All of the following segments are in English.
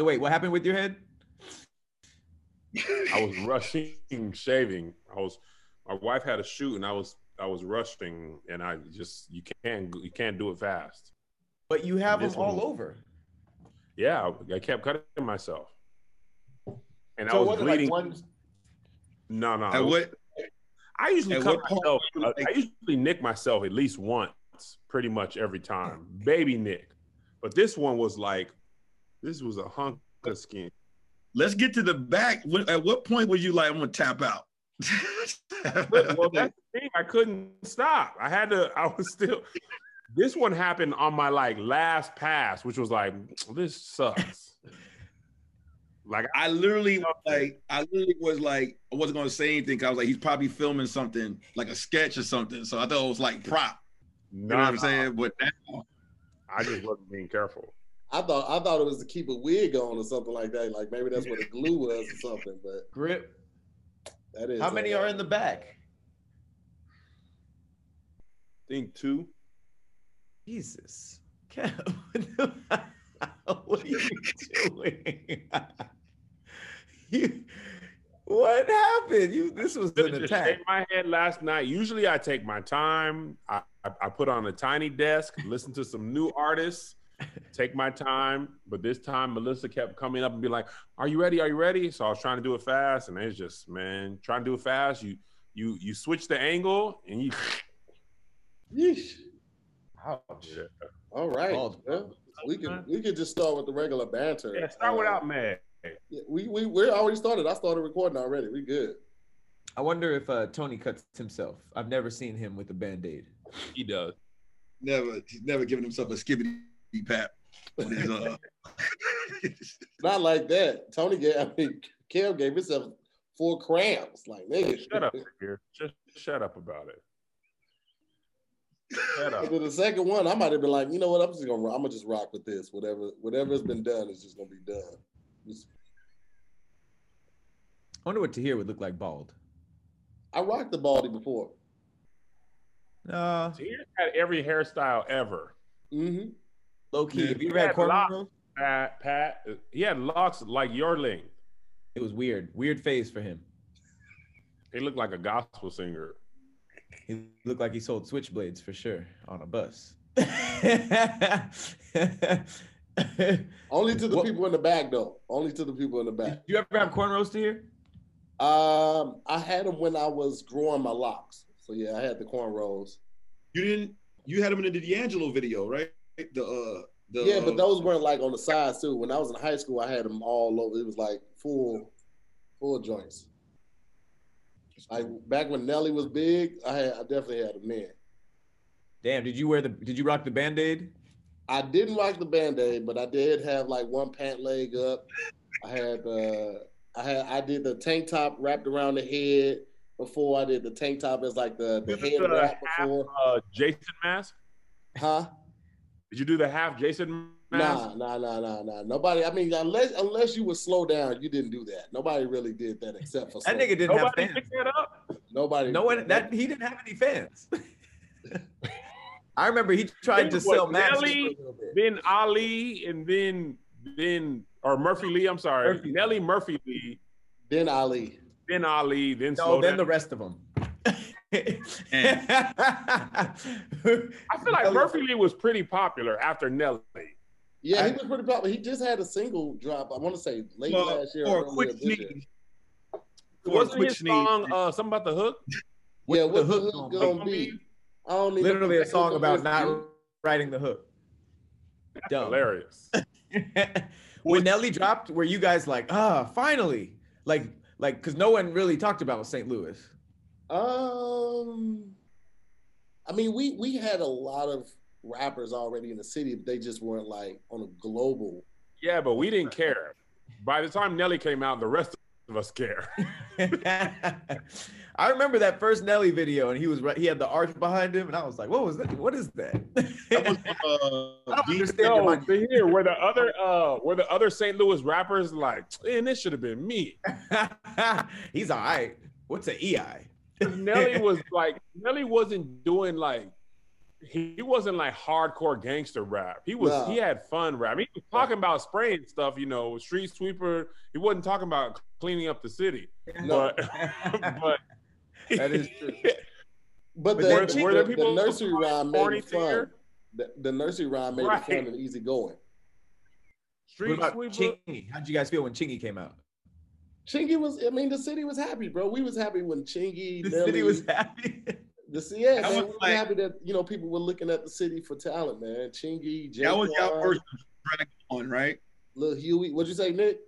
So wait, what happened with your head? I was rushing shaving. I was my wife had a shoot and I was I was rushing and I just you can't you can't do it fast. But you have This them all one- over. Yeah, I kept cutting myself. And I So was was it bleeding. like one? no, no. At what? I usually at cut what point myself. you uh, I usually nick myself at least once, pretty much every time. Baby nick. But this one was like, this was a hunk of skin. Let's get to the back. At what point were you like, I'm gonna tap out? well, that's the thing. I couldn't stop. I had to. I was still. This one happened on my like last pass, which was like, this sucks. like I literally was like, I literally was like, I wasn't gonna say anything. 'cause I was like, he's probably filming something like a sketch or something. So I thought it was like prop. You know what I'm saying? But now, I just wasn't being careful. I thought I thought it was to keep a wig on or something like that. Like maybe that's what the glue was or something. But Grip. that is How many uh, are in the back? think two. Jesus. Kev, what are you doing? you, what happened? You this was an attack. shaved my head last night. Usually, I take my time. I, I, I put on a tiny desk, listen to some new artists, take my time. But this time, Melissa kept coming up and be like, "Are you ready? Are you ready?" So I was trying to do it fast, and it's just, man, trying to do it fast. You you you switch the angle, and you. Yeesh. Ouch. Yeah, All right. Bald. Well, we could we could just start with the regular banter. yeah start Uh, without Meg. yeah, we we we already started. I started recording already. We good. I wonder if uh, Tony cuts himself. I've never seen him with a band-aid. He does. never, he's never given himself a skibbity pap. On his, uh, Not like that. Tony gave. I mean, Cam gave himself four cramps. Like nigga. Shut up, here. Just shut up about it. Shut up. And then the second one, I might have been like, you know what? I'm just gonna, I'm gonna just rock with this. Whatever, whatever's been done is just gonna be done. Just- I wonder what Tahir would look like bald. I rocked the baldy before. Uh, He had every hairstyle ever. hmm low key. Yeah, Have you ever he had had locks. cornrows? Pat, Pat, he had locks like your length. It was weird. Weird phase for him. He looked like a gospel singer. He looked like he sold switchblades for sure on a bus. Only to the What- people in the back, though. Only to the people in the back. Did you ever have cornrows Tahir? Um, I had them when I was growing my locks. So yeah, I had the cornrows. you didn't. You had them in the D'Angelo video, right? The uh, the Yeah, but those weren't like on the sides too. When I was in high school, I had them all over. It was like full, full joints. Like back when Nelly was big, I had I definitely had them in. Damn, did you wear the did you rock the band-aid? I didn't rock the band-aid, but I did have like one pant leg up. I had uh I had I did the tank top wrapped around the head before I did the tank top as like the, the You head wrap half, before. Uh, Jason mask? Huh? Did you do the half Jason mask? Nah, nah, nah, nah, nah. Nobody. I mean, unless unless you would slow down, you didn't do that. Nobody really did that except for That nigga didn't have Nobody fans. picked that up. Nobody. No one that he didn't have any fans. I remember he tried to sell masks. Nelly, for a little bit. Then Ali, and then then or Murphy Lee. I'm sorry, Murphy. Nelly Murphy Lee. Then Ali. Then Ali. Then No, slow then down. the rest of them. I feel like Murphy Lee was pretty popular after Nelly. Yeah, he was pretty popular. He just had a single drop. I want to say late for, last year. for a earlier quick this year. sneak. For a Wasn't quick his sneak. song uh, something about the hook? Yeah, What's what the the hook hook gonna gonna be? I don't even Literally a song about not is- writing the hook. Dumb. Hilarious. when Nelly dropped, were you guys like, ah, finally? Like, like, because no one really talked about St. Louis. Um, I mean, we we had a lot of rappers already in the city, but they just weren't like on a global. Yeah, but we didn't care. By the time Nelly came out, the rest of us care. I remember that first Nelly video, and he was right. He had the arch behind him, and I was like, "What was that? What is that?" That was uh, I don't understand No, Tahir were the other uh were the other St. Louis rappers like, and this should have been me. He's all right. What's an EI? 'Cause Nelly was like, Nelly wasn't doing like he wasn't like hardcore gangster rap. He was Nah. he had fun rap. He was talking about spraying stuff, you know, street sweeper. He wasn't talking about cleaning up the city. No. But but That is true. But But the, were- the- were there the nursery rhyme made it fun. The, the nursery rhyme made Right. it fun and easy going. street What about sweeper. Chingy? How'd you guys feel when Chingy came out? Chingy was, I mean, the city was happy, bro. We was happy when Chingy, The Nelly, city was happy. the yeah, That man, was we like- happy that you know people were looking at the city for talent, man. Chingy, Jay That was y'all Quan, version of Drag On, right? Lil Huey. What'd you say, Nick?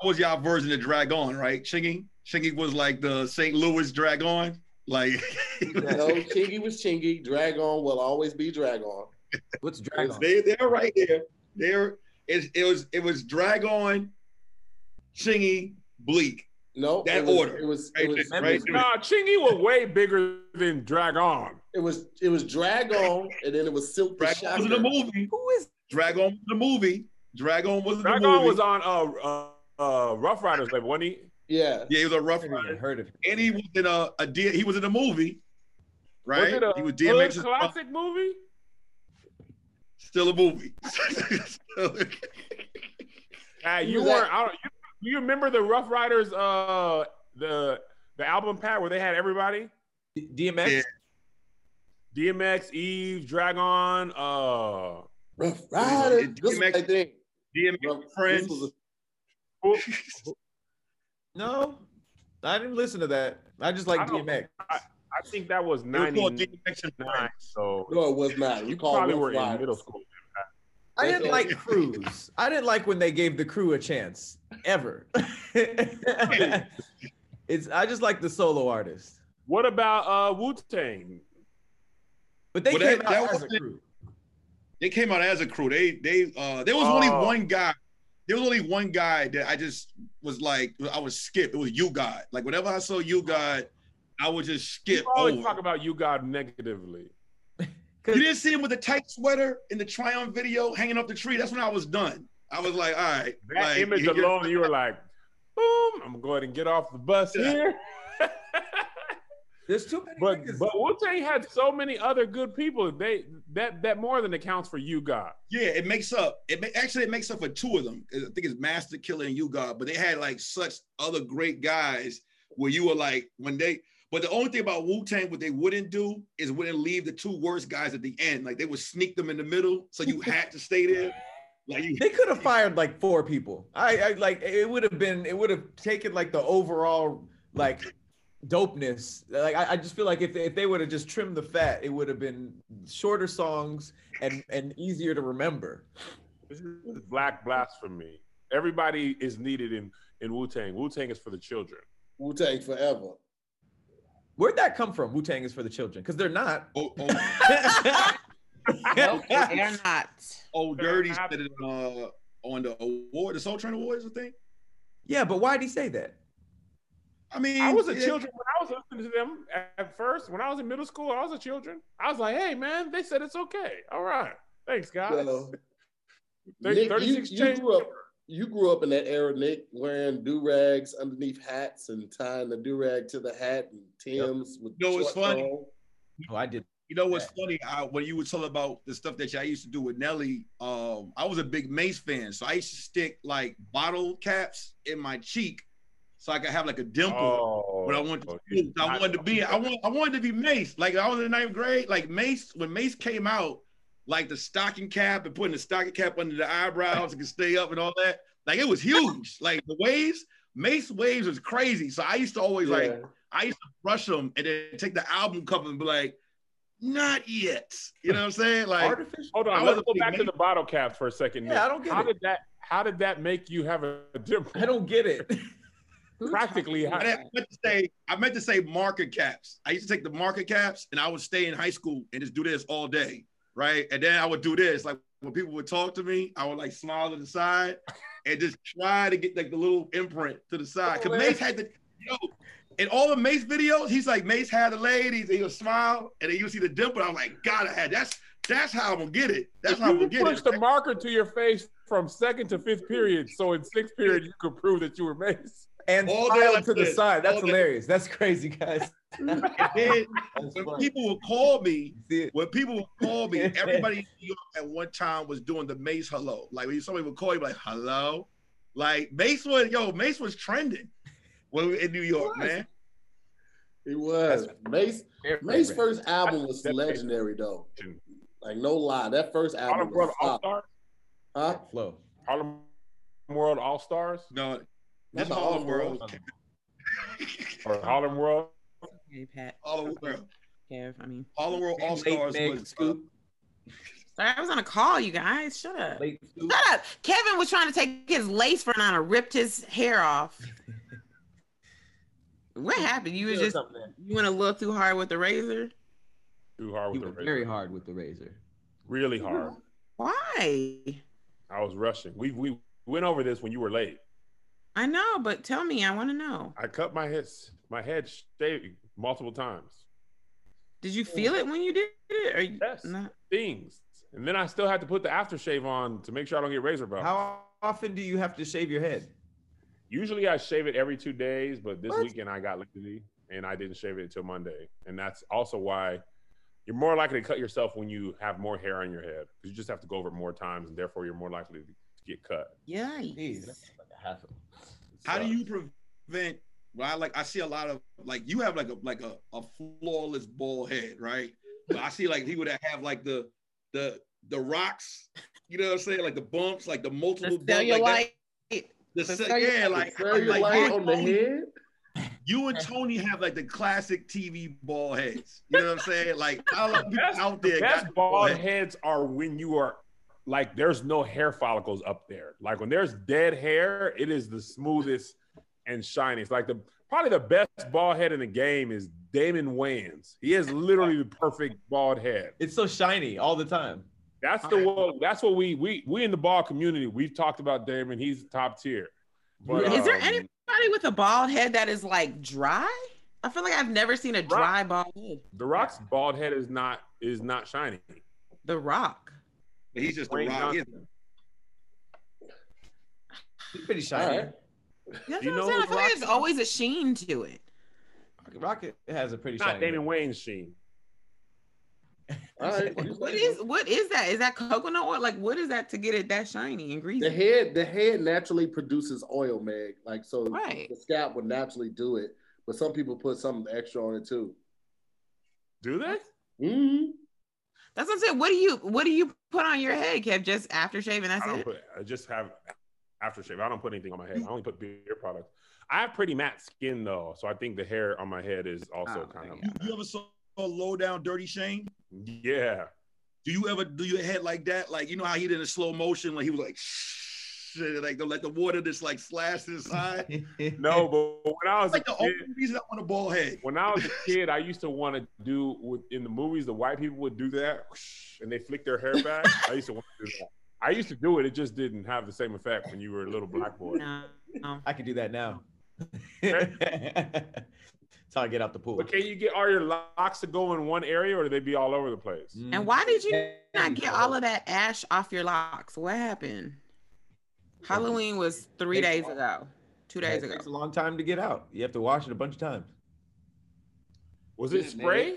That was y'all version of Drag On, right? Chingy? Chingy was like the St. Louis Drag On. Like, No, Chingy was Chingy. Drag on will always be drag on. What's Dragon? they, they're right there. There, it, it was it was Drag On, Chingy, Bleak. No, That it was, order. It was Right, it was, right, it was, Nah, Chingy was way bigger than Drag On. it was it was drag on, and then it was Silk the Drag On was in the movie. Who is Drag On was the movie. Drag On was in the Drag movie. On was on uh uh, uh Ruff Ryders label, wasn't he? Yeah, yeah, he was a rough never even rider. heard of him. And he was in a, a D, he was in a movie. Right? Was it a he was hood DMX's classic movie? still a movie. Uh, you weren't. I don't, you, do you remember the Ruff Ryders? Uh, the the album pad where they had everybody: D- DMX? Yeah. DMX, Eve, Drag On. Uh, Ruff Ryder. It- This DMX my thing. DMX Rough- friends. this was No, I didn't listen to that. I just like I DMX. I think that was It was called DMX nine. So no, it was not. You you called probably were in middle school. I didn't like crews. I didn't like when they gave the crew a chance ever. it's I just like the solo artist. What about uh Wu Tang? But they Well, came that- out that as a crew. They came out as a crew. They they uh there was only Oh. one guy. There was only one guy that I just was like I was skip. It was U-God. Like whenever I saw U-God, I would just skip People always over. talk about U-God negatively. You didn't see him with the tight sweater in the Triumph video hanging up the tree. That's when I was done. I was like, all right. That like, image he alone, you were like, boom, I'm going to go ahead and get off the bus Yeah. here. There's too many but niggas. but Wu Tang had so many other good people. They that that more than accounts for U-God. Yeah, it makes up. It actually it makes up for two of them. I think it's Masta Killa and U-God, but they had like such other great guys where you were like when they. But the only thing about Wu Tang, what they wouldn't do is wouldn't leave the two worst guys at the end. Like they would sneak them in the middle, so you had to stay there. Like you, they could have fired like four people. I, I like it would have been it would have taken like the overall like dopeness. Like I, I just feel like if if they would have just trimmed the fat, it would have been shorter songs and and easier to remember. This is black blasphemy. Everybody is needed in in Wu Tang. Wu Tang is for the children. Wu Tang forever. Where'd that come from? Wu Tang is for the children because they're not. oh, oh, Nope, they're not. oh, dirty said it uh, on the award, the Soul Train Awards, I think. yeah, but why did he say that? I mean, I was a yeah, children when I was listening to them at first. When I was in middle school, I was a children. I was like, hey man, they said it's okay. All right. Thanks, guys. So, Thir- Nick, 36 you change- grew up. You grew up in that era, Nick, wearing do rags underneath hats and tying the do rag to the hat and Tim's with. You know what's funny? on. Oh, I did. You know what's funny? I, when you were talking about the stuff that I used to do with Nelly, um, I was a big Mase fan, so I used to stick like bottle caps in my cheek, so I could have like a dimple Oh, when I went to oh, school. I wanted to be, I want, I wanted to be Mase. Like I was in ninth grade, like Mase. When Mase came out, like the stocking cap and putting the stocking cap under the eyebrows, and could stay up and all that. Like it was huge. like the waves, Mase waves was crazy. So I used to always like I used to brush them and then take the album cover and be like, not yet. You know what I'm saying? Like, Artificial. Hold on, was let's go big back to the bottle caps for a second. Yeah, Nick. I don't get how it. did that how did that make you have a dimple? I don't get it. Practically, I how, meant to say, I meant to say marker caps. I used to take the marker caps and I would stay in high school and just do this all day, right? And then I would do this, like when people would talk to me, I would like smile to the side and just try to get like the little imprint to the side. Cause. Mase had the, yo, in all the Mase videos, he's like Mase had the ladies, and he'll smile, and then you see the dimple. I'm like, God, I had that's that's how I'm gonna get it. That's how I'm you gonna get pushed it. the marker to your face from second to fifth period, so in sixth period you could prove that you were Mase. And All day smile like to the this. side. That's All day. hilarious. That's crazy, guys. Then That's when funny. people would call me, when people would call me, everybody in New York at one time was doing the Mase hello. Like when somebody would call you, like hello, like Mase was yo, Mase was trending when we were in New York, man. It was. Mase Mase's first album was legendary though. Like no lie, that first album Harlem World was All. Stars. Huh? flow. Harlem World All Stars No, Not this the Harlem Harlem World, World. or Harlem World. Hey, Pat. Harlem World, Kev. I mean, Harlem World All Stars Meg was uh, Scoop. sorry, I was on a call, you guys. Shut up. Late Scoop. Shut up. Kevin was trying to take his lace front on and ripped his hair off. What happened? You was just something. you went a little too hard with the razor. Too hard He with the razor. very hard with the razor. Really hard. Why? I was rushing. We we went over this when you were late. I know, but tell me. I want to know. I cut my head my head shaved multiple times. Did you feel it when you did it, or you, Yes. not? Things. And then I still had to put the aftershave on to make sure I don't get razor bumps. How often do you have to shave your head? Usually I shave it every two days, but this What? weekend I got lazy and I didn't shave it until Monday. And that's also why you're more likely to cut yourself when you have more hair on your head because you just have to go over it more times and therefore you're more likely to get cut. Yikes. Jeez, that's like a hassle. How do you prevent? Well, I like I see a lot of like you have like a like a, a flawless bald head, right? But I see like people that have like the the the rocks, you know what I'm saying? Like the bumps, like the multiple The bumps, like that. cellulite. The the ce- cellulite- yeah, like, Cellulite like you, on and the Tony, head. you and Tony have like the classic TV bald heads. You know what I'm saying? Like I don't know people Best- out the there best got bald bald heads. heads are when you are like there's no hair follicles up there. Like when there's dead hair, it is the smoothest and shiniest. Like the probably the best bald head in the game is Damon Wayans. He has literally the perfect bald head. It's so shiny all the time. That's the one. That's what we we we in the ball community. We've talked about Damon. He's top tier. But, Is there um, anybody with a bald head that is like dry? I feel like I've never seen a dry bald head. The Rock's bald head is not is not shiny. The Rock. But he's just a rock. He's pretty shiny. right. That's You what I'm saying. I feel like there's always a sheen to it. Rocket has a pretty Not shiny. Damon Wayans' sheen. All right. What is what is that? Is that coconut oil? Like what is that to get it that shiny and greasy? The head, the head naturally produces oil, Meg. Like so, Right. the scalp would naturally do it, but some people put something extra on it too. Do they? hmm That's what I'm saying. What do you what do you put on your head, Kev? Just aftershave and that's I don't it? put. I just have aftershave. I don't put anything on my head. I only put beer products. I have pretty matte skin though, so I think the hair on my head is also Oh, kind of. yeah. You ever saw low down dirty Shame? Yeah. Do you ever do your head like that? Like you know how he did in slow motion, like he was like, like to let the water just like slash inside. No, but when I was like a the kid, only reason I want a bald head. when I was a kid, I used to want to do with in the movies. The white people would do that, and they flick their hair back. I used to want to do that. I used to do it. It just didn't have the same effect when you were a little black boy. No, no. I can do that now. That's how I get out the pool. But can you get all your locks to go in one area, or do they be all over the place? And why did you mm-hmm. not get all of that ash off your locks? What happened? Halloween was three days ago, two days It ago. takes a long time to get out. You have to wash it a bunch of times. Was it Yeah, spray?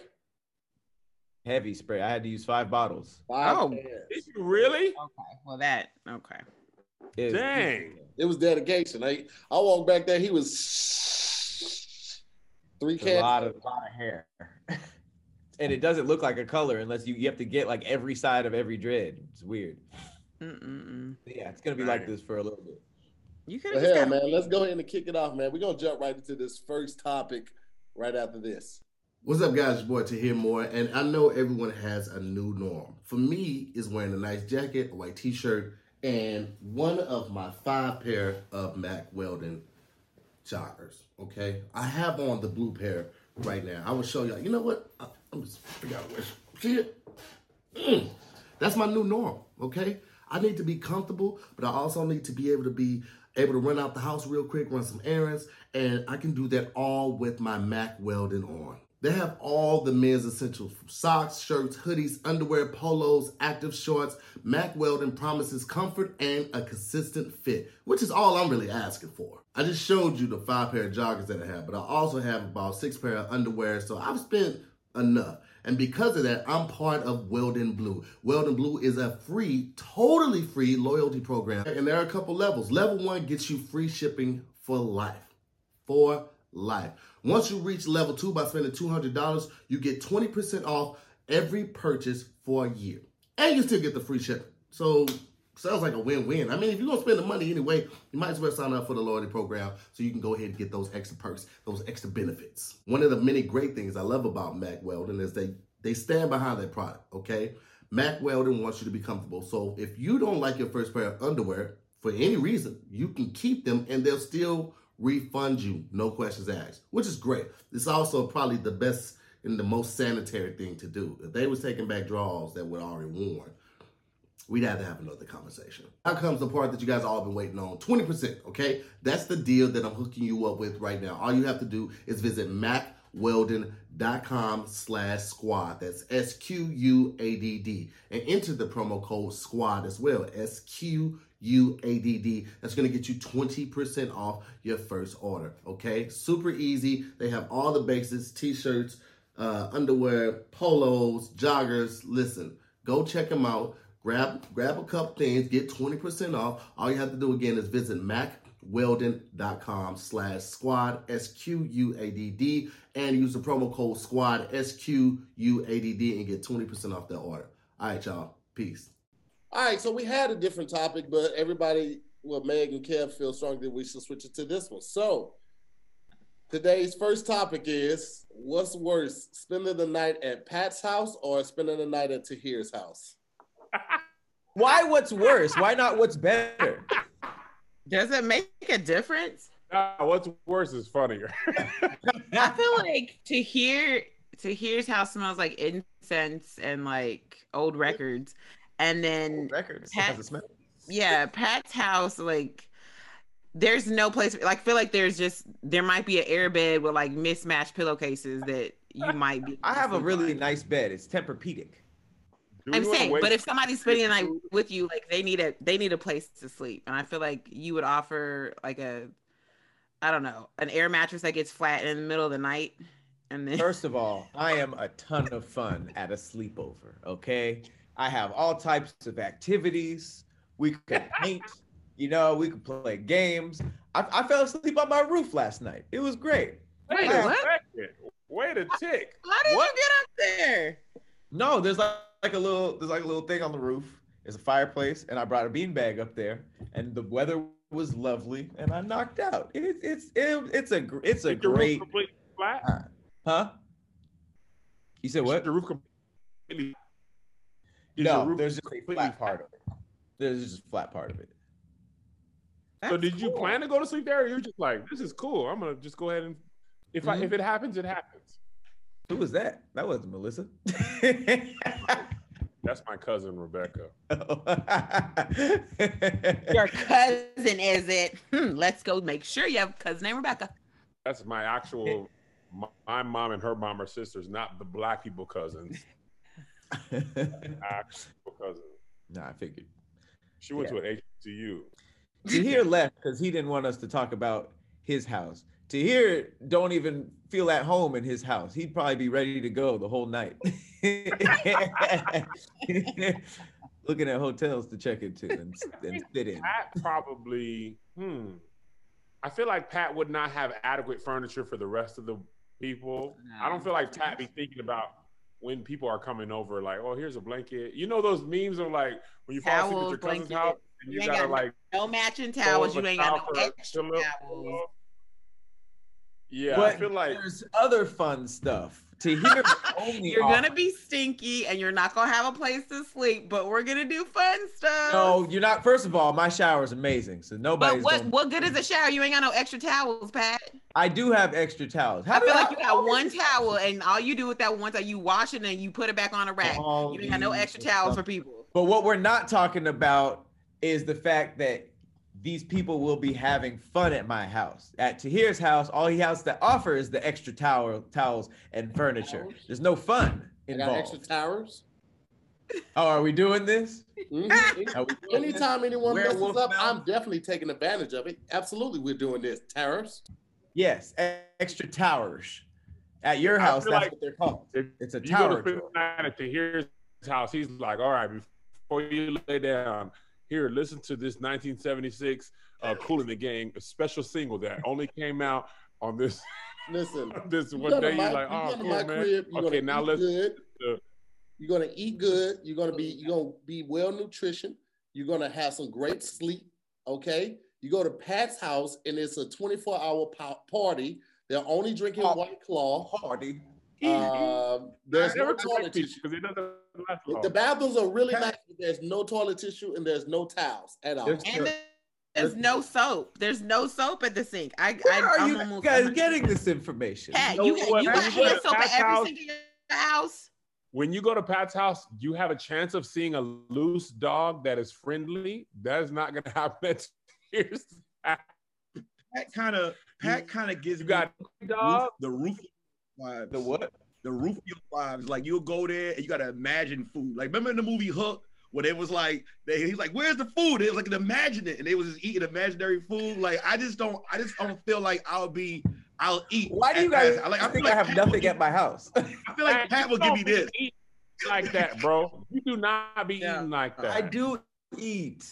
Heavy spray. I had to use five bottles. Five Oh. cans. Did you really? Okay, well that okay. It- Dang. It was dedication. I I walked back there. He was three It's a lot of, lot of hair. and it doesn't look like a color unless you, you have to get like every side of every dread. It's weird. Mm-mm-mm. Yeah, it's gonna be like this for a little bit. You could have hell, got man, let's go ahead and kick it off, man. We're gonna jump right into this first topic right after this. What's up, guys? It's your boy Tahir Moore, and I know everyone has a new norm. For me, is wearing a nice jacket, a white T-shirt, and one of my five pair of Mack Weldon joggers. Okay, I have on the blue pair right now. I will show y'all. You know what? I, I'm just figure out where. See it? Mm. That's my new norm. Okay, I need to be comfortable, but I also need to be able to be able to run out the house real quick, run some errands, and I can do that all with my Mack Weldon on. They have all the men's essentials socks, shirts, hoodies, underwear, polos, active shorts. Mack Weldon promises comfort and a consistent fit, which is all I'm really asking for. I just showed you the five pair of joggers that I have, but I also have about six pair of underwear, so I've spent enough. And because of that, I'm part of Weldon Blue. Weldon Blue is a free, totally free loyalty program. And there are a couple levels. Level one gets you free shipping for life. For life. Once you reach level two by spending $200, you get 20% off every purchase for a year. And you still get the free shipping. So sounds like a win-win. I mean, if you're gonna spend the money anyway, you might as well sign up for the loyalty program so you can go ahead and get those extra perks, those extra benefits. One of the many great things I love about Mack Weldon is they they stand behind their product. Okay, Mack Weldon wants you to be comfortable. So if you don't like your first pair of underwear for any reason, you can keep them and they'll still refund you, no questions asked, which is great. It's also probably the best and the most sanitary thing to do. If they was taking back draws that were already worn, we'd have to have another conversation. Now comes the part that you guys all been waiting on 20%. Okay, that's the deal that I'm hooking you up with right now. All you have to do is visit mackweldon.com slash squad. That's S Q U A D D. And enter the promo code squad as well. S Q U A D D. That's going to get you 20% off your first order. Okay, super easy. They have all the basics t shirts, uh, underwear, polos, joggers. Listen, go check them out. Grab grab a couple things, get 20% off. All you have to do again is visit mackweldon.com slash squad, S-Q-U-A-D-D, and use the promo code squad, S-Q-U-A-D-D, and get 20% off that order. All right, y'all. Peace. All right, so we had a different topic, but everybody, well, Meg and Kev feel strongly that we should switch it to this one. So today's first topic is what's worse, spending the night at Pat's house or spending the night at Tahir's house? Why what's worse? Why not what's better? Does it make a difference? Nah, what's worse is funnier. I feel like Tahir to hear's house smells like incense and like old records, and then Records. Pat- Has a smell. yeah, Pat's house like there's no place like feel like there's just there might be an air bed with like mismatched pillowcases that you might be. I have a really on. nice bed. It's Tempur-Pedic. Do I'm saying, but if somebody's spending the night with you, like they need a they need a place to sleep, and I feel like you would offer like a, I don't know, an air mattress that gets flat in the middle of the night, and then First of all, I am a ton of fun at a sleepover. Okay, I have all types of activities. We could paint. You know, we could play games. I, I fell asleep on my roof last night. It was great. Wait, Wait a what? second. Wait a tick. how did What? you get up there? No, there's like, like a little there's like a little thing on the roof. There's a fireplace, and I brought a beanbag up there, and the weather was lovely, and I knocked out. It, it's it, it's a it's a Is your roof great completely flat? huh? You said what? The roof completely? Is no, roof there's just a flat part of it. There's just a flat part of it. So That's did you plan to go to sleep there, or you're just like, this is cool. I'm gonna just go ahead and if I Mhm. if it happens, it happens. Who was that? That wasn't Melissa. That's my cousin Rebecca. Your cousin is it? Hmm, let's go make sure you have a cousin named Rebecca. That's my actual. My, my mom and her mom are sisters, not the black people cousins. Actual cousins. nah, I figured. She went Yeah. to an HBCU. Tahir left because he didn't want us to talk about his house. Tahir don't even feel at home in his house. He'd probably be ready to go the whole night. Looking at hotels to check into and, and sit in. Pat probably. Hmm. I feel like Pat would not have adequate furniture for the rest of the people. I don't feel like Pat be thinking about when people are coming over, like, oh, here's a blanket. You know those memes of like when you fall asleep at your Towels, cousin's blanket. house and you, You gotta got like No matching towels. You ain't got no extra pillow. towels. Yeah, I but feel like there's other fun stuff. Tahir only You're offer- gonna be stinky and you're not gonna have a place to sleep, but we're gonna do fun stuff. No, you're not. First of all, my shower is amazing, so nobody. But what gonna- what good is a shower? You ain't got no extra towels, Pat. I do have extra towels. I do feel like you got one towel and all you do with that one towel, you wash it and you put it back on a rack. All You ain't got no extra towels for people. But what we're not talking about is the fact that these people will be having fun at my house. At Tahir's house, all he has to offer is the extra towel, towels and furniture. There's no fun I got extra towers. Oh, are we doing this? Mhm. We doing this? Anytime anyone messes up, mouth? I'm definitely taking advantage of it. Absolutely, we're doing this. Towers. Yes, extra towers. At your house, that's like what they're called. If It's a tower. you go tower. to spend drawer. the night at Tahir's house, he's like, all right, before you lay down, here, listen to this 1976 uh, Kool and the Gang a special single that only came out on this Listen, this one day. my, You're like, oh, cool, man. crib. You're Okay, now eat let's. good. to- You're gonna eat good. You're gonna be you're gonna be well nutrition. You're gonna have some great sleep. Okay. You go to Pat's house and it's a 24 hour party. They're only drinking. White Claw. Party. Um, there's no toilet correct tissue. because it doesn't last. The bathrooms are really nice, but there's no toilet tissue and there's no towels at all. There's- And there's no soap. There's no soap at the sink. I, Where I, are I'm you almost guys 100% getting this information? Pat, You you, know got, what? you When got you go hand to soap Pat's at every house- single house. when you go to Pat's house, you have a chance of seeing a loose dog that is friendly. That is not going to happen at Tahir's house. Pat kind of Pat kind of gives You me got roof, dog. the roof vibes. The what? The Rufio vibes. Like you'll go there and you gotta imagine food. Like remember in the movie Hook where it was like they, he's like, "Where's the food?" It was like imagine it, and they was just eating imaginary food. Like I just don't, I just don't feel like I'll be, I'll eat. Why do you guys I like, think feel I have Pat nothing give- at my house? I feel like Pat will give me this. Eat like that, bro. You do not be Yeah. eating like that. I do eat.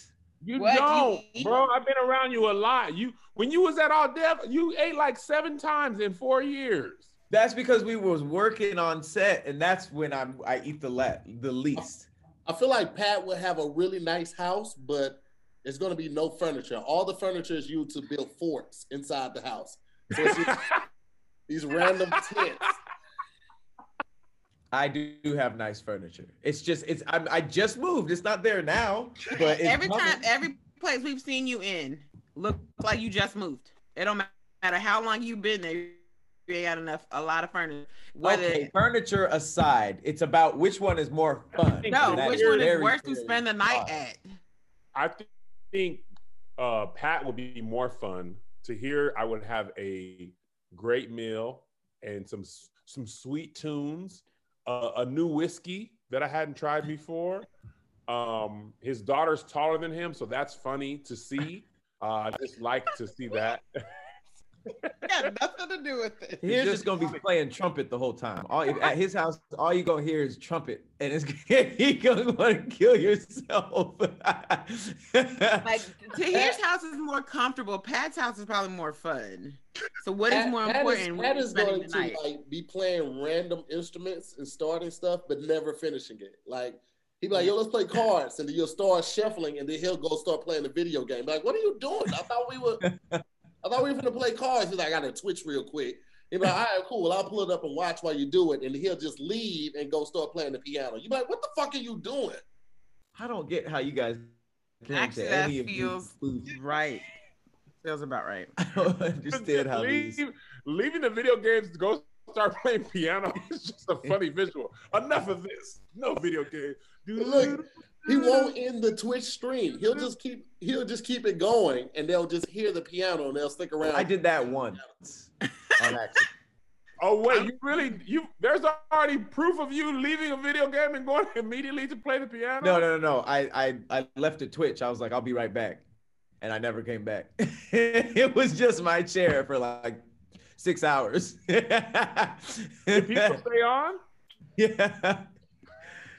You What, don't, eat? bro. I've been around you a lot. You when you was at All Def, you ate like seven times in four years. That's because we was working on set, and that's when I'm I eat the la- the least. I feel like Pat would have a really nice house, but there's going to be no furniture. All the furniture is used to build forts inside the house. So it's just these random tents. I do have nice furniture. It's just it's I'm, I just moved. It's not there now, but it's every coming. time, every place we've seen you in, look like you just moved. It don't matter how long you've been there. You ain't got enough, a lot of furniture. Whether Okay, furniture aside, it's about which one is more fun. no, And that which one is very, worse to spend the night odd. at? I think uh, Pat would be more fun Tahir. I would have a great meal and some some sweet tunes, uh, a new whiskey that I hadn't tried before. Um, his daughter's taller than him, so that's funny to see. Uh, I just like to see that. got nothing to do with it. He's just gonna be playing trumpet the whole time. All at his house, all you gonna hear is trumpet, and it's he gonna want to kill yourself. Like Tahir's house is more comfortable. Pat's house is probably more fun. So what is Pat- more Pat important is, Pat you're is going to like be playing random instruments and starting stuff, but never finishing it. Like he'd be like, "Yo, let's play cards," and then you'll start shuffling, and then he'll go start playing the video game. Like, what are you doing? I thought we were, I thought we were gonna play cards. He's like, "I gotta twitch real quick." He'd be like, "All right, cool. Well, I'll pull it up and watch while you do it," and he'll just leave and go start playing the piano. You're like, "What the fuck are you doing?" I don't get how you guys came Actually, to that any of these feels right. Feels about right. I don't understand how these. Leaving the video games to go start playing piano is just a funny visual. Enough of this. No video game. Dude. Look, He mm-hmm. won't end the Twitch stream. He'll just keep he'll just keep it going, and they'll just hear the piano and they'll stick around. I did that once on accident. Oh wait, you really you? There's already proof of you leaving a video game and going immediately to play the piano. No, no, no, no. I, I, I left at Twitch. I was like, I'll be right back, and I never came back. it was just my chair for like six hours. Did people stay on? yeah.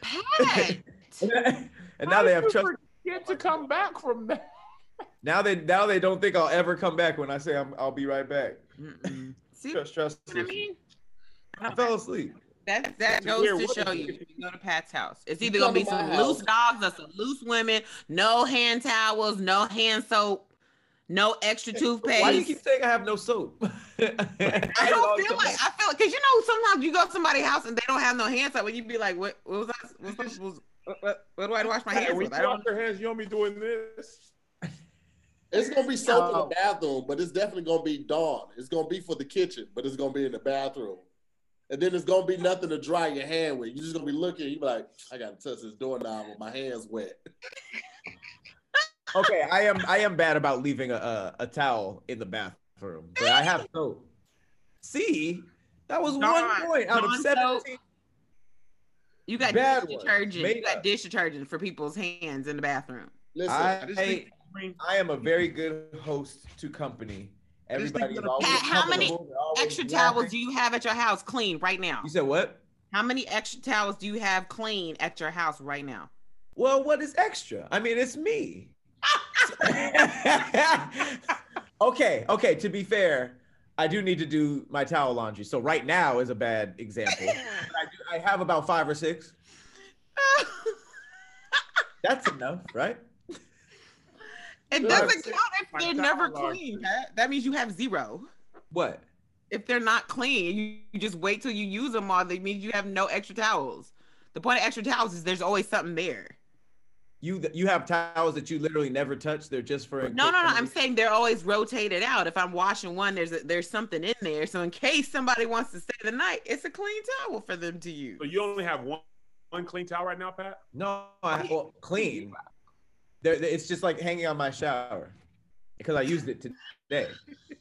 Pat, and now they have trust. Get to come back from that. Now they now they don't think I'll ever come back when I say I'm, I'll be right back. See Trust, trust. what I mean? I fell asleep. That that goes where- to show is you if you go to Pat's house. It's either gonna be some loose house. dogs or some loose women, no hand towels, no hand soap, no extra toothpaste. Why do you keep saying I have no soap? I don't feel like I feel like because you know sometimes you go to somebody's house and they don't have no hand soap and you'd be like, what, what was I? What, was, was, what, what, what do I wash my hands when with? I don't. wash your hands, you don't be doing this. It's gonna be soap in the oh. bathroom, but it's definitely gonna be Dawn. It's gonna be for the kitchen, but it's gonna be in the bathroom. And then it's gonna be nothing to dry your hand with. You're just gonna be looking. You be like, I gotta touch this doorknob with my hands wet. okay, I am I am bad about leaving a, a, a towel in the bathroom, but I have soap. See, that was one point out of Dawn soap. Seventeen. You got Bad dish ones, detergent. made You got up. dish detergent for people's hands in the bathroom. Listen, I, I I am a very good host to company. I just think Everybody is that- always Pat, how many always Extra laughing. towels do you have at your house clean right now? You said what? How many extra towels do you have clean at your house right now? Well, what is extra? I mean, it's me. okay, okay. To be fair, I do need to do my towel laundry. So right now is a bad example. I, do, I have about five or six. That's enough, right? It Yeah, doesn't count if they're never laundry. clean. Pat. That means you have zero. What? If they're not clean, you, you just wait till you use them all. That means you have no extra towels. The point of extra towels is there's always something there. You you have towels that you literally never touch. They're just for No, no, no. I'm saying they're always rotated out. If I'm washing one, there's a, there's something in there. So in case somebody wants to stay the night, it's a clean towel for them to use. So you only have one one clean towel right now, Pat? no, I, well, clean. There, it's just like hanging on my shower because I used it today.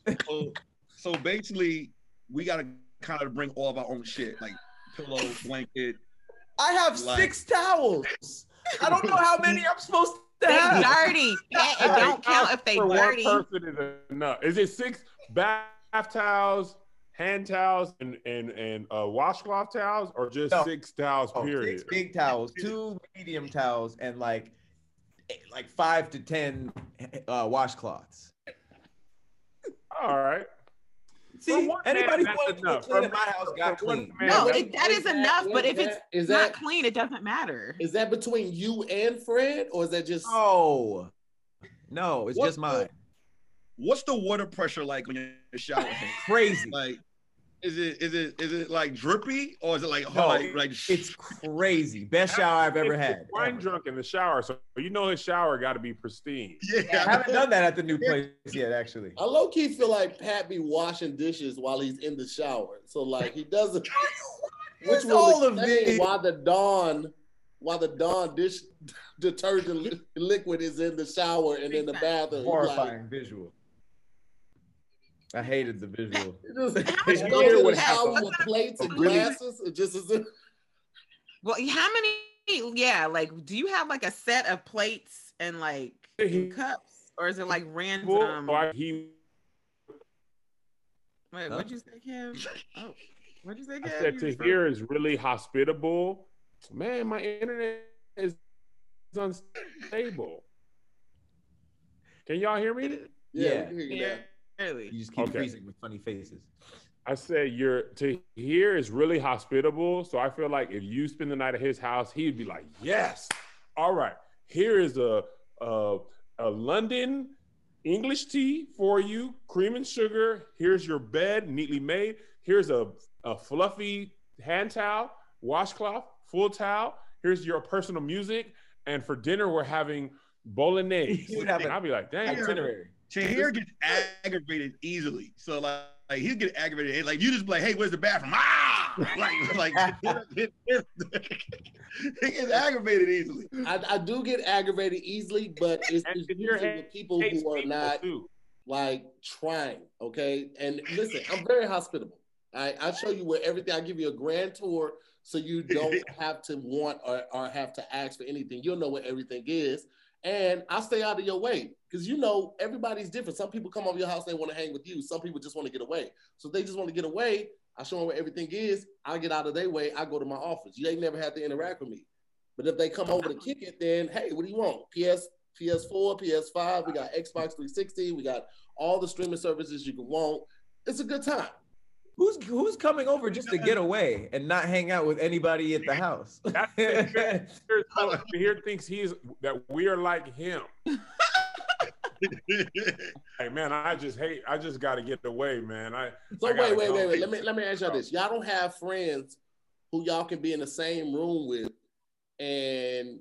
So, so basically, we gotta kind of bring all of our own shit, like pillow, blanket. I have Like- six towels. I don't know how many I'm supposed to They have. dirty. Pat, it don't count if they For dirty. one person is enough. Is it six bath towels, hand towels, and and and uh, washcloth towels, or just No. six towels? Oh, Period. Six big towels, two medium towels, and like eh, like five to ten uh, washcloths. All right. See, one anybody man, who that's wanted to clean For in my house got for one clean. man, No, that's- it, that is that- enough. But if is it's that- is not that- clean, it doesn't matter. is that between you and Fred, or is that just? Oh, no, it's What just mine. What's the water pressure like when you're showering? Crazy. Like, is it is it is it like drippy or is it like No, like like It's crazy. Best shower I've ever had. Wine ever. drunk in the shower, so you know his shower got to be pristine. Yeah, I haven't done that at the new place yet, actually. I low key feel like Pat be washing dishes while he's in the shower. So like he doesn't. Which What's will all of explain this? why the Dawn, why the Dawn dish detergent liquid is in the shower and in the bathroom. Like, Horrifying visual. I hated the visual. it just- How much you water go to the would shower happen? with plates and Really? glasses. It just is. Well, how many? Yeah, like, do you have like a set of plates and like He- cups, or is it like random? or he Wait, Huh? what'd you say, Kim? Oh, what'd you say, I said to just- hear is really hospitable. Man, my internet is unstable. Can y'all hear me? Yeah, Yeah. We can hear you really. You just keep Okay. freezing with funny faces. I said your to hear is really hospitable. So I feel like if you spend the night at his house, he'd be like, "Yes, all right. Here is a a, a London English tea for you, cream and sugar. Here's your bed, neatly made. Here's a a fluffy hand towel, washcloth, full towel. Here's your personal music, and for dinner we're having bolognese. You would have And an I'll be like, "Dang, itinerary. Tahir gets aggravated easily. So like, like he'll get aggravated. Like you just be like, hey, where's the bathroom? Ah, like like he gets aggravated easily. I, I do get aggravated easily, but it's, And it's usually with people who are people, not too." like trying. Okay. And listen, I'm very hospitable. I, I show you where everything, I give you a grand tour so you don't have to want or, or have to ask for anything. You'll know where everything is. And I'll stay out of your way because you know everybody's different. Some people come over your house, they want to hang with you. Some people just want to get away. So they just want to get away. I show them where everything is. I get out of their way. I go to my office. You ain't never had to interact with me. But if they come over to kick it, then hey, what do you want? PS, PS4, PS5. We got Xbox 360. We got all the streaming services you can want. It's a good time. Who's who's coming over just to get away and not hang out with anybody at the house? That's Tahir Tahir thinks he's that we are like him. Hey man, I just hate. I just got to get away, man. I So I wait, wait, go. wait, wait. Let me let me ask y'all this. Y'all don't have friends who y'all can be in the same room with and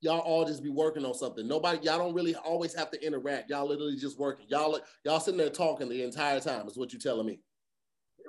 y'all all just be working on something. Nobody, y'all don't really always have to interact. Y'all literally just working. Y'all y'all sitting there talking the entire time, is what you're telling me.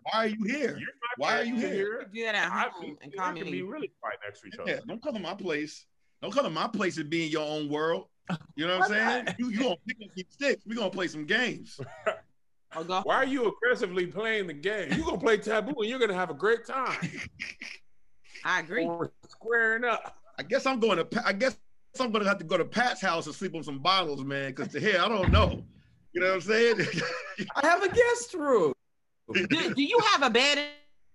Why are you here? Why are you friend, here? Tahir. do that at I home and we call can be really quiet next to each Yeah, other. don't come to my place. Don't come to my place and be in your own world. You know what I'm saying? You you gonna pick up these sticks? We are gonna play some games. I'll go. Why are you aggressively playing the game? You're gonna play taboo and you're gonna have a great time. I agree. We're squaring up. I guess I'm going to. I guess I'm gonna have to go to Pat's house and sleep on some bottles, man. Because to hell, I don't know. You know what I'm saying? I have a guest room. Do, do you have a bed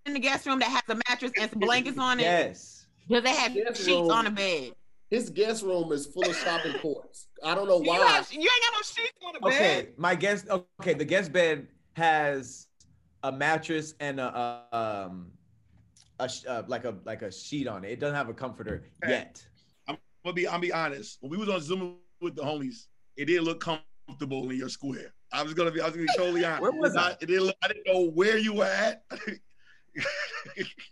in the guest room that has a mattress and some blankets on it? Yes. Does it have Guest sheets room. on the bed? His guest room is full of shopping carts. I don't know You, why. have, you ain't got no sheets on the bed. Okay, my guest. Okay, the guest bed has a mattress and a um, a uh, like a like a sheet on it. It doesn't have a comforter Okay. yet. I'm gonna be. I'll be honest. When we was on Zoom with the homies, it didn't look comfortable in your square. I was gonna be. I was gonna be totally honest. Where was It not- It didn't I didn't know where you were at.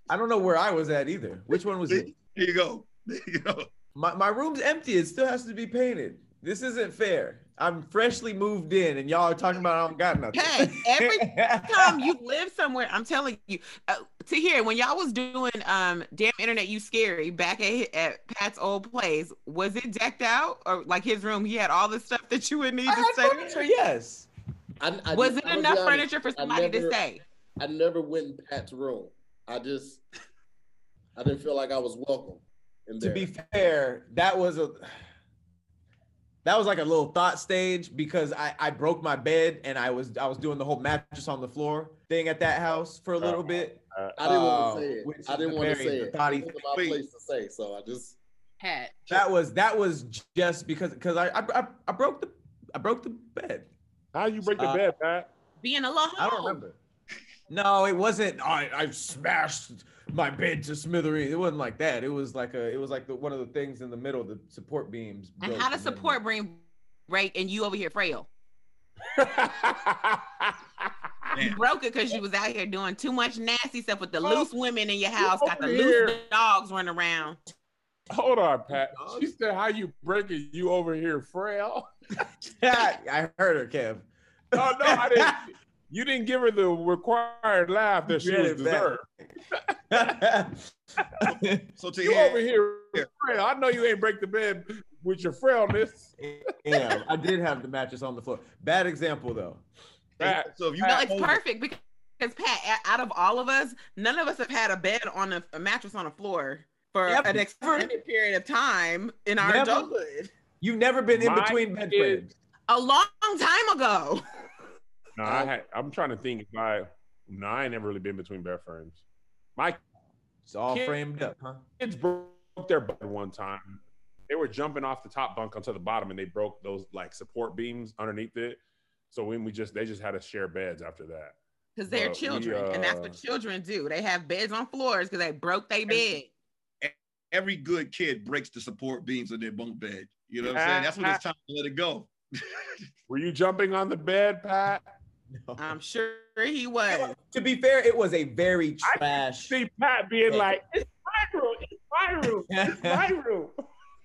I don't know where I was at either. Which one was it? Here you go. You know. My my room's empty. It still has to be painted. This isn't fair. I'm freshly moved in, and y'all are talking about I don't got nothing. Hey, every time you live somewhere, I'm telling you, uh, Tahir when y'all was doing um damn internet you scary back at at Pat's old place, was it decked out or like his room? He had all the stuff that you would need I to had stay. furniture, yes. I, I, Was it I'm gonna be enough honest, furniture for somebody never- to stay? I never went in Pat's room. I just, I didn't feel like I was welcome. In To be fair, that was a that was like a little thought stage because I I broke my bed and I was I was doing the whole mattress on the floor thing at that house for a little bit. I didn't want uh, to say it. I didn't want to very- say the it. thought he- It wasn't my place to say, so I just. Pat. That was that was just because because I, I I I broke the I broke the bed. How you break the Uh, bed, Pat? Being alone. I don't remember. No, it wasn't. I I smashed my bed to smithereens. It wasn't like that. It was like a. It was like the one of the things in the middle, the support beams. And how does support beam break and you over here frail? You broke it because you was out here doing too much nasty stuff with the Oh, loose women in your house, got the over loose dogs running around. Hold on, Pat. She said, "How you break it? You over here frail?" I heard her, Kev. Oh no, I didn't. You didn't give her the required laugh that she was deserved. So to You hear, over here frail. I know you ain't break the bed with your frailness. yeah, I did have the mattress on the floor. Bad example though. Pat, so if you No, it's over- perfect because, because Pat, out of all of us, none of us have had a bed on a, a mattress on a floor for Never. an extended period of time in our Never. adulthood. You've never been in My between bed frames. A long time ago. No, I had. I'm trying to think if I. No, I ain't never really been between bed frames. My It's all Kid- framed up, huh? kids broke their bed one time. They were jumping off the top bunk onto the bottom, and they broke those like support beams underneath it. So when we just they just had to share beds after that. Because they're But we, children, and that's uh, what children do. They have beds on floors because they broke their bed. every good kid breaks the support beams of their bunk bed. You know what I'm saying? That's when it's time to let it go. Were you jumping on the bed, Pat? No. I'm sure he was. to be fair, it was a very trash. See Pat being like, "It's my room. It's my room. It's my room."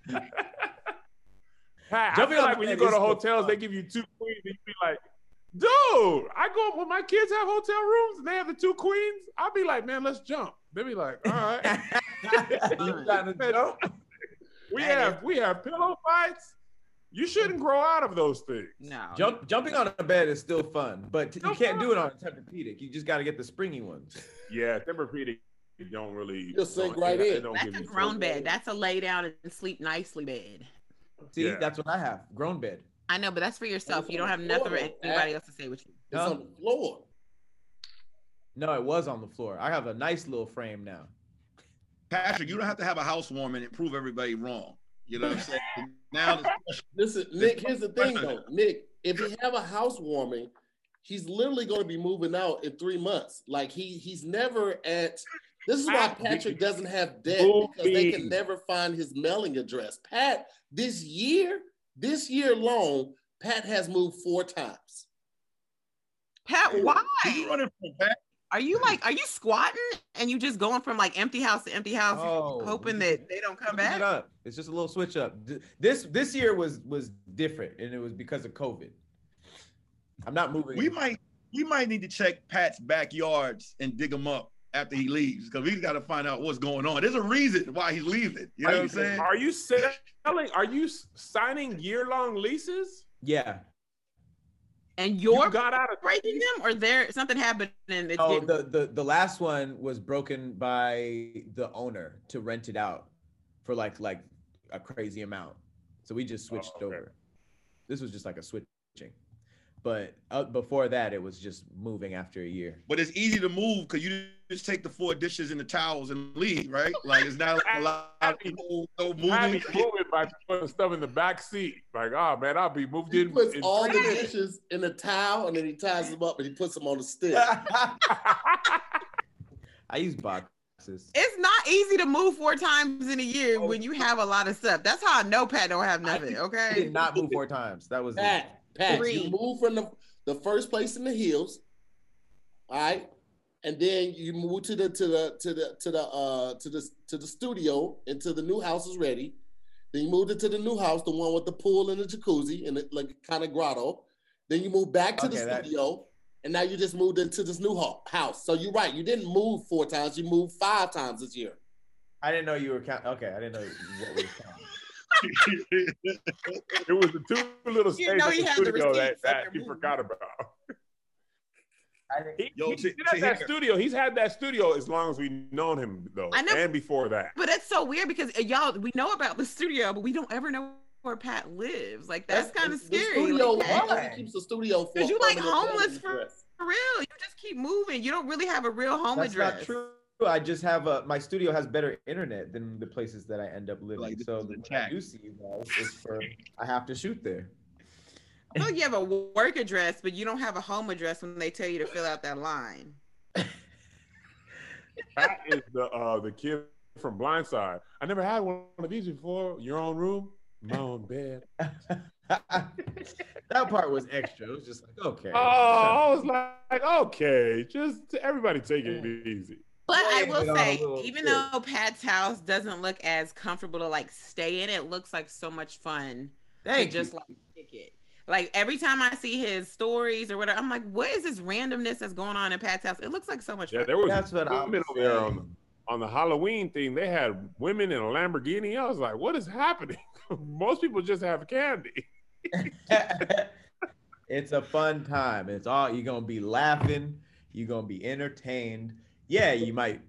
Pat, Jumping I feel like when you go to hotels, they give you two queens, and you be like, "Dude, I go when my kids have hotel rooms and they have the two queens. I'll be like, man, let's jump." They be like, "All right." you trying to jump? We That have we have pillow fights. You shouldn't grow out of those things. No. Jump, jumping on a bed is still fun, but you can't do it on a Tempur-Pedic. You just got to get the springy ones. Yeah, Tempur-Pedic don't really. Just sink don't- right in. That's a grown full- bed. That's a lay down and sleep nicely bed. See, Yeah. that's what I have. Grown bed. I know, but that's for yourself. You don't have on nothing for anybody else to say with you. It's Huh? on the floor. No, it was on the floor. I have a nice little frame now. Patrick, you don't have to have a housewarming and prove everybody wrong. You know what I'm saying? now it's- Listen, Nick. Here's the thing, though. Nick, if he have a housewarming, he's literally going to be moving out in three months. Like he he's never at. This is why Patrick doesn't have debt because they can never find his mailing address. Pat, this year, this year alone, Pat has moved four times. Pat, Who why? you running from, Pat? Are you like, are you squatting and you just going from like empty house to empty house, Oh, hoping that they don't come Switching it back? up. It's just a little switch up. This this year was was different, and it was because of COVID. I'm not moving. We might we might need to check Pat's backyards and dig them up after he leaves because we got to find out what's going on. There's a reason why he's leaving. You know are what you, I'm saying? Are you selling? Are you signing year-long leases? Yeah. And You you're got out of breaking them, or there something happened and it's Oh, getting- the, the the last one was broken by the owner to rent it out for like like a crazy amount. So we just switched oh, okay. over. This was just like a switching. But uh, before that, it was just moving after a year. But it's easy to move because you just take the four dishes and the towels and leave, right? Like it's not a lot of people no Had me moving. moving by putting stuff in the back seat. Like, oh man, I'll be moved He in. puts in all the dishes in a towel and then he ties them up and he puts them on the stick. I use boxes. it's not easy to move four times in a year Oh. when you have a lot of stuff. That's how I know Pat don't have nothing. I Okay. did not move four times. That was it. Pat, Pat, Three. you move from the, the first place in the hills, all right, and then you move to the to the to the to the uh to the to the studio until the new house is ready. Then you moved into the new house, the one with the pool and the jacuzzi and the like kind of grotto. Then you move back to the that- studio, and now you just moved into this new ho- house. So you're right, you didn't move four times, you moved five times this year. I didn't know you were counting. Okay, I didn't know what we were counting. It was the two little You states know at he the had the studio that, receipts that he forgot about. I didn't, He, Yo, he, to- did have to that hear- studio. He's had that studio as long as we've known him, though, I know- and before that. But it's so weird because uh, y'all we know about the studio, but we don't ever know where Pat lives. Like that's, kind of scary. the scary. Studio, Like, why why? he keeps the studio for? 'Cause you like homeless for- for real, you just keep moving. You don't really have a real home that's address. not true. I just have a my studio has better internet than the places that I end up living. Like, so is when I do see you guys, it's for I have to shoot there. I feel like you have a work address, but you don't have a home address when they tell you to fill out that line. That is the uh, the kid from Blind Side. I never had one of these before. Your own room, my own bed. that part was extra. It was just like okay. Oh, I was like, okay, just everybody take it easy. But I will but on a say, little even trip. though Pat's house doesn't look as comfortable to like stay in, it looks like so much fun Thank to you. just like kick it. Like every time I see his stories or whatever, I'm like, what is this randomness that's going on in Pat's house? It looks like so much Yeah, fun. there was That's what I'm women over there on the, on the Halloween thing. They had women in a Lamborghini. I was like, what is happening? Most people just have candy. it's a fun time. It's all you're gonna be laughing. You're gonna be entertained. Yeah, you might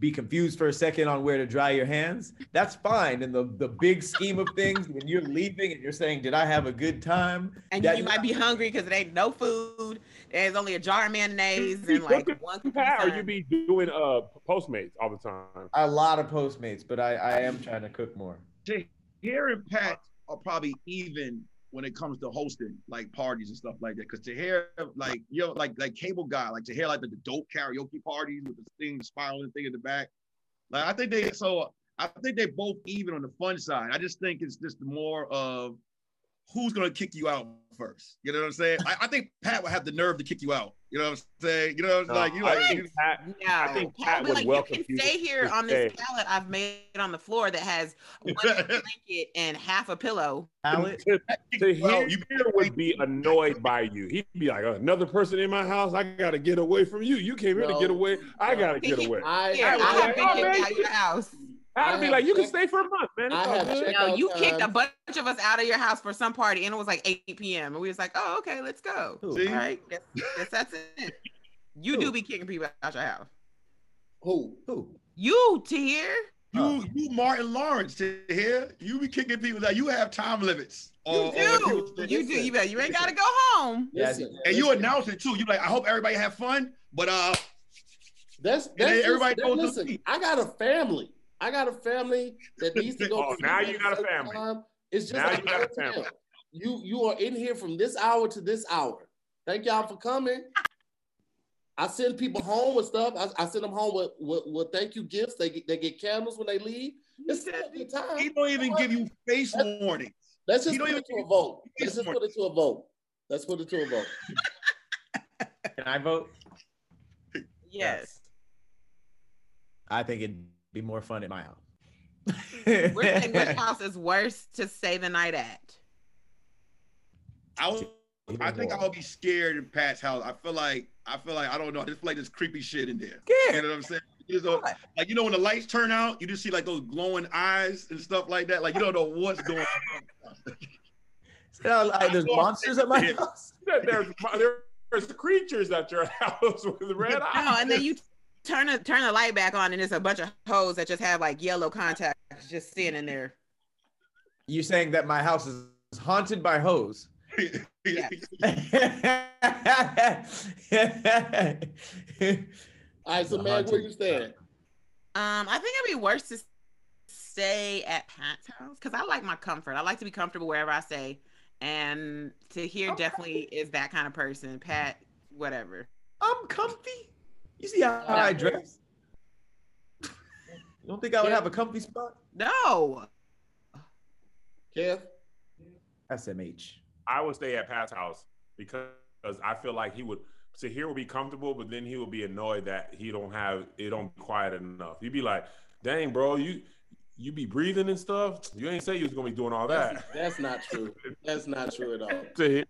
be confused for a second on where to dry your hands. That's fine. In the the big scheme of things, when you're leaving and you're saying, "Did I have a good time?" And That- you might be hungry because it ain't no food. There's only a jar of mayonnaise and like cooking, one cookie Pat, or sun. you be doing uh Postmates all the time. A lot of Postmates, but I I am trying to cook more. Tahir and Pat are probably even when it comes to hosting like parties and stuff like that. Because Tahir, like you know, like like cable guy, like Tahir, like the, the dope karaoke parties with the thing, the spiraling thing in the back. Like I think they so I think they both even on the fun side. I just think it's just more of who's gonna kick you out first. You know what I'm saying? I, I think Pat would have the nerve to kick you out. You know what I'm saying? You know, it's No, like you I like think you- Pat, No, I think Pat would be would like, welcome you you can stay here on this stay." pallet I've made on the floor that has one blanket and half a pillow. Palette. to, to Well, hear you- you would be annoyed by you. He'd be like, another person in my house. I gotta get away from you. You came here to get away. I gotta get away. I, Here, I I, have like, been kicked out of your house. I'd be like, have you can stay for a month, man. It's I have good. No, you kicked a bunch of us out of your house for some party, and it was like 8 p.m. And we was like, oh, okay, let's go. Who? See? All right, guess, guess that's it. You Who? do be kicking people out your house. who? Who? You, to Tahir. You, Oh. you, Martin Lawrence, Tahir. You be kicking people that you have time limits. You on- on do. You do. You, bet. you ain't got to go home. Yeah, Listen, And you announce it too. You like, I hope everybody have fun, but uh, That's, then that's everybody just, goes listen, sleep. I got a family. I got a family that needs to go. Oh, to now you got a family. time. It's just Now like you got a hotel. family. You you are in here from this hour to this hour. Thank y'all for coming. I send people home with stuff. I, I send them home with, with, with thank you gifts. They get, they get candles when they leave. It's still a good time. he don't even give you face warnings. Let's he just don't put it to a vote. Let's just put it to a vote. Let's put it to a vote. Can I vote? Yes. I think it'd be more fun at my house. We're saying which house is worse to stay the night at. I would I think more. I'll be scared in Pat's house. I feel like I feel like I don't know. I just feel like there's creepy shit in there. Yeah. You know what I'm saying? You just don't, like you know when the lights turn out, you just see like those glowing eyes and stuff like that. Like you don't know what's going on. You know, like, there's monsters at my house. There's there's creatures at your house with red eyes. No, and then you turn the turn the light back on, and it's a bunch of hoes that just have like yellow contacts just sitting in there. You saying that my house is haunted by hoes? Yeah. All right, so The man, where haunted- you stand? Um, I think it'd be worse to stay at Pat's house because I like my comfort. I like to be comfortable wherever I stay, and Tahir Okay. definitely is that kind of person. Pat, whatever. I'm comfy. You see how I dress? You don't think I would have a comfy spot? No, Kev? SMH. I would stay at Pat's house because I feel like he would Tahir would be comfortable, but then he would be annoyed that he don't have it don't be quiet enough. He'd be like, "Dang, bro, you you be breathing and stuff. You ain't say you was gonna be doing all that." that's not true. That's not true at all. Tahir-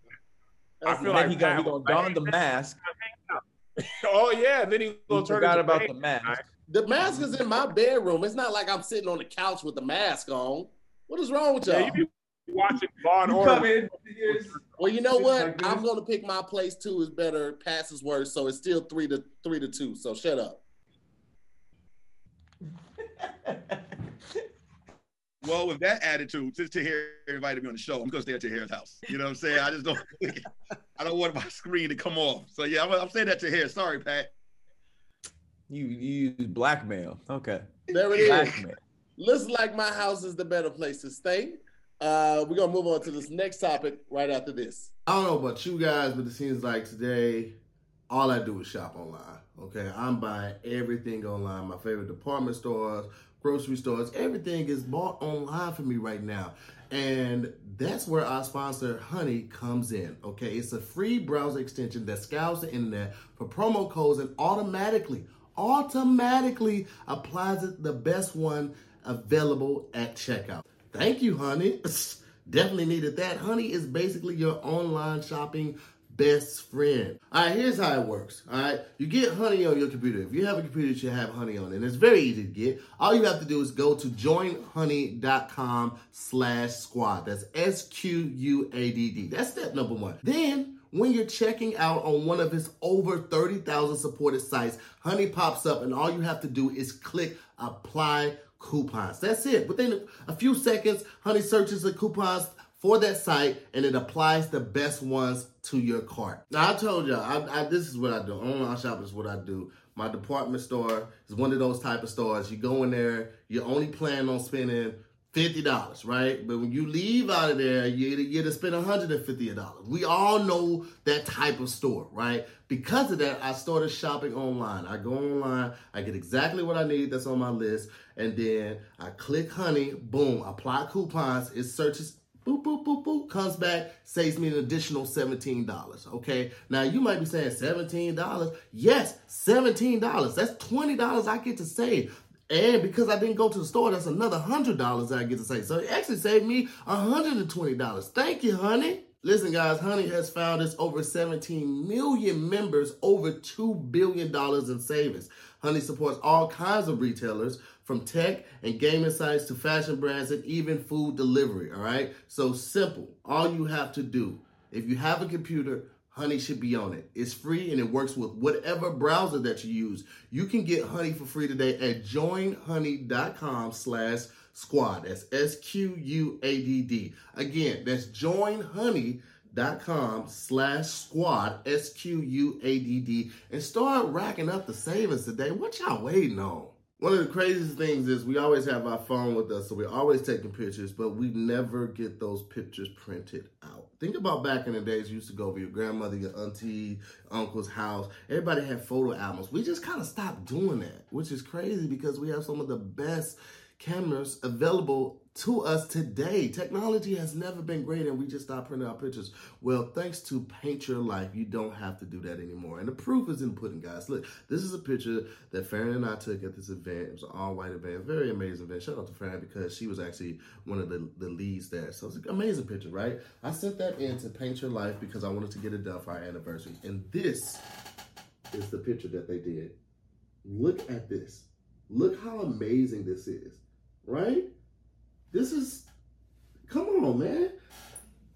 I That's feel like he gonna, he Pat gonna was don the mask. Oh yeah, then he He gonna turn forgot about the mask. the mask is in my bedroom. It's not like I'm sitting on the couch with the mask on. What is wrong with y'all? Yeah, you be watching Law and Order. come in. Well, you know what? I'm gonna pick my place two is better, pass is worse, so it's still three to three to two. So shut up. Well, with that attitude, since Tahir invited me on the show, I'm gonna stay at Tahir's house. You know what I'm saying? I just don't I don't want my screen to come off. So yeah, I'm, I'm saying that to Tahir. Sorry, Pat. You you use blackmail. Okay. There it is. Blackmail. Looks like my house is the better place to stay. Uh, we're gonna move on to this next topic right after this. I don't know about you guys, but it seems like today, all I do is shop online. Okay, I'm buying everything online. My favorite department stores, grocery stores, everything is bought online for me right now. And that's where our sponsor, Honey, comes in. Okay, it's a free browser extension that scours the internet for promo codes and automatically, automatically applies it the best one available at checkout. Thank you, honey. Definitely needed that. Honey is basically your online shopping best friend. All right, here's how it works. All right, you get Honey on your computer. If you have a computer, you should have Honey on it. And it's very easy to get. All you have to do is go to joinhoney.com slash squad. That's S-Q-U-A-D-D. That's step number one. Then when you're checking out on one of its over 30,000 supported sites, Honey pops up and all you have to do is click apply coupons. That's it. Within a few seconds, Honey searches the coupons for that site and it applies the best ones to your cart. Now I told y'all, I, I, this is what I do. Online shopping is what I do. My department store is one of those type of stores. You go in there, you only plan on spending fifty dollars, right? But when you leave out of there, you get to spend one hundred and fifty dollars. We all know that type of store, right? Because of that, I started shopping online. I go online, I get exactly what I need that's on my list, and then I click Honey, boom, apply coupons. It searches. Boop, boop, boop, boop, comes back, saves me an additional $17. Okay. Now you might be saying $17. Yes, $17. That's $20 I get to save. And because I didn't go to the store, that's another hundred dollars that I get to save. So it actually saved me $120. Thank you, honey. Listen, guys, Honey has found its over 17 million members, over $2 billion in savings. Honey supports all kinds of retailers, from tech and gaming sites to fashion brands and even food delivery. All right. So simple. All you have to do, if you have a computer, Honey should be on it. It's free and it works with whatever browser that you use. You can get Honey for free today at joinhoney.com slash squad. That's S-Q-U-A-D-D. Again, that's joinhoney.com slash squad, S-Q-U-A-D-D, and start racking up the savings today. What y'all waiting on? One of the craziest things is we always have our phone with us, so we're always taking pictures, but we never get those pictures printed out. Think about back in the days, you used to go over your grandmother, your auntie, uncle's house. Everybody had photo albums. We just kind of stopped doing that, which is crazy because we have some of the best cameras available to us today. Technology has never been great, and we just stopped printing out pictures. Well, thanks to Paint Your Life, you don't have to do that anymore. And the proof is in the pudding, guys. Look, this is a picture that Farron and I took at this event. It was an all-white event, very amazing event. Shout out to Farron because she was actually one of the, the leads there. So it's an amazing picture, right? I sent that in to Paint Your Life because I wanted to get it done for our anniversary. And this is the picture that they did. Look at this. Look how amazing this is, right? This is, come on, man.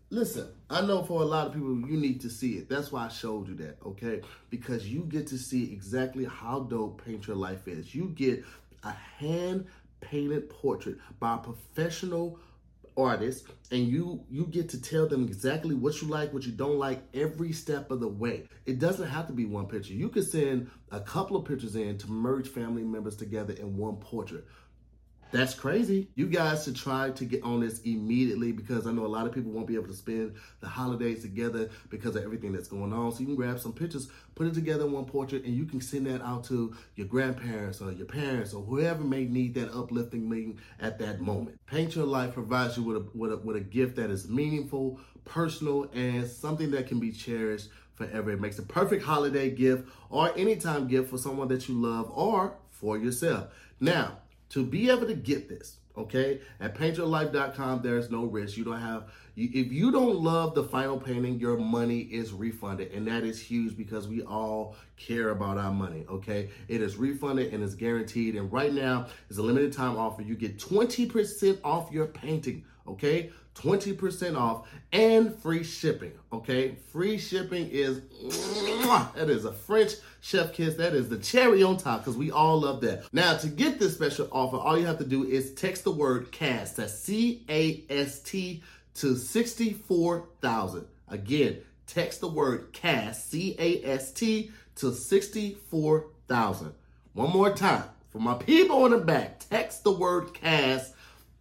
Listen, I know for a lot of people, you need to see it. That's why I showed you that, okay? Because you get to see exactly how dope Paint Your Life is. You get a hand painted portrait by a professional artist and you you get to tell them exactly what you like what you don't like every step of the way it doesn't have to be one picture you could send a couple of pictures in to merge family members together in one portrait that's crazy. You guys should try to get on this immediately because I know a lot of people won't be able to spend the holidays together because of everything that's going on. So you can grab some pictures, put it together in one portrait, and you can send that out to your grandparents or your parents or whoever may need that uplifting meeting at that moment. Paint Your Life provides you with a, with a, with a gift that is meaningful, personal, and something that can be cherished forever. It makes a perfect holiday gift or anytime gift for someone that you love or for yourself. Now, to be able to get this, okay, at paintyourlife.com, there's no risk. You don't have, if you don't love the final painting, your money is refunded. And that is huge because we all care about our money, okay? It is refunded and it's guaranteed. And right now, it's a limited time offer. You get 20% off your painting, okay? 20% off and free shipping. Okay, free shipping is that is a French chef kiss. That is the cherry on top because we all love that. Now, to get this special offer, all you have to do is text the word CAST. That's C A S T to 64,000. Again, text the word CAST, C A S T to 64,000. One more time. For my people in the back, text the word CAST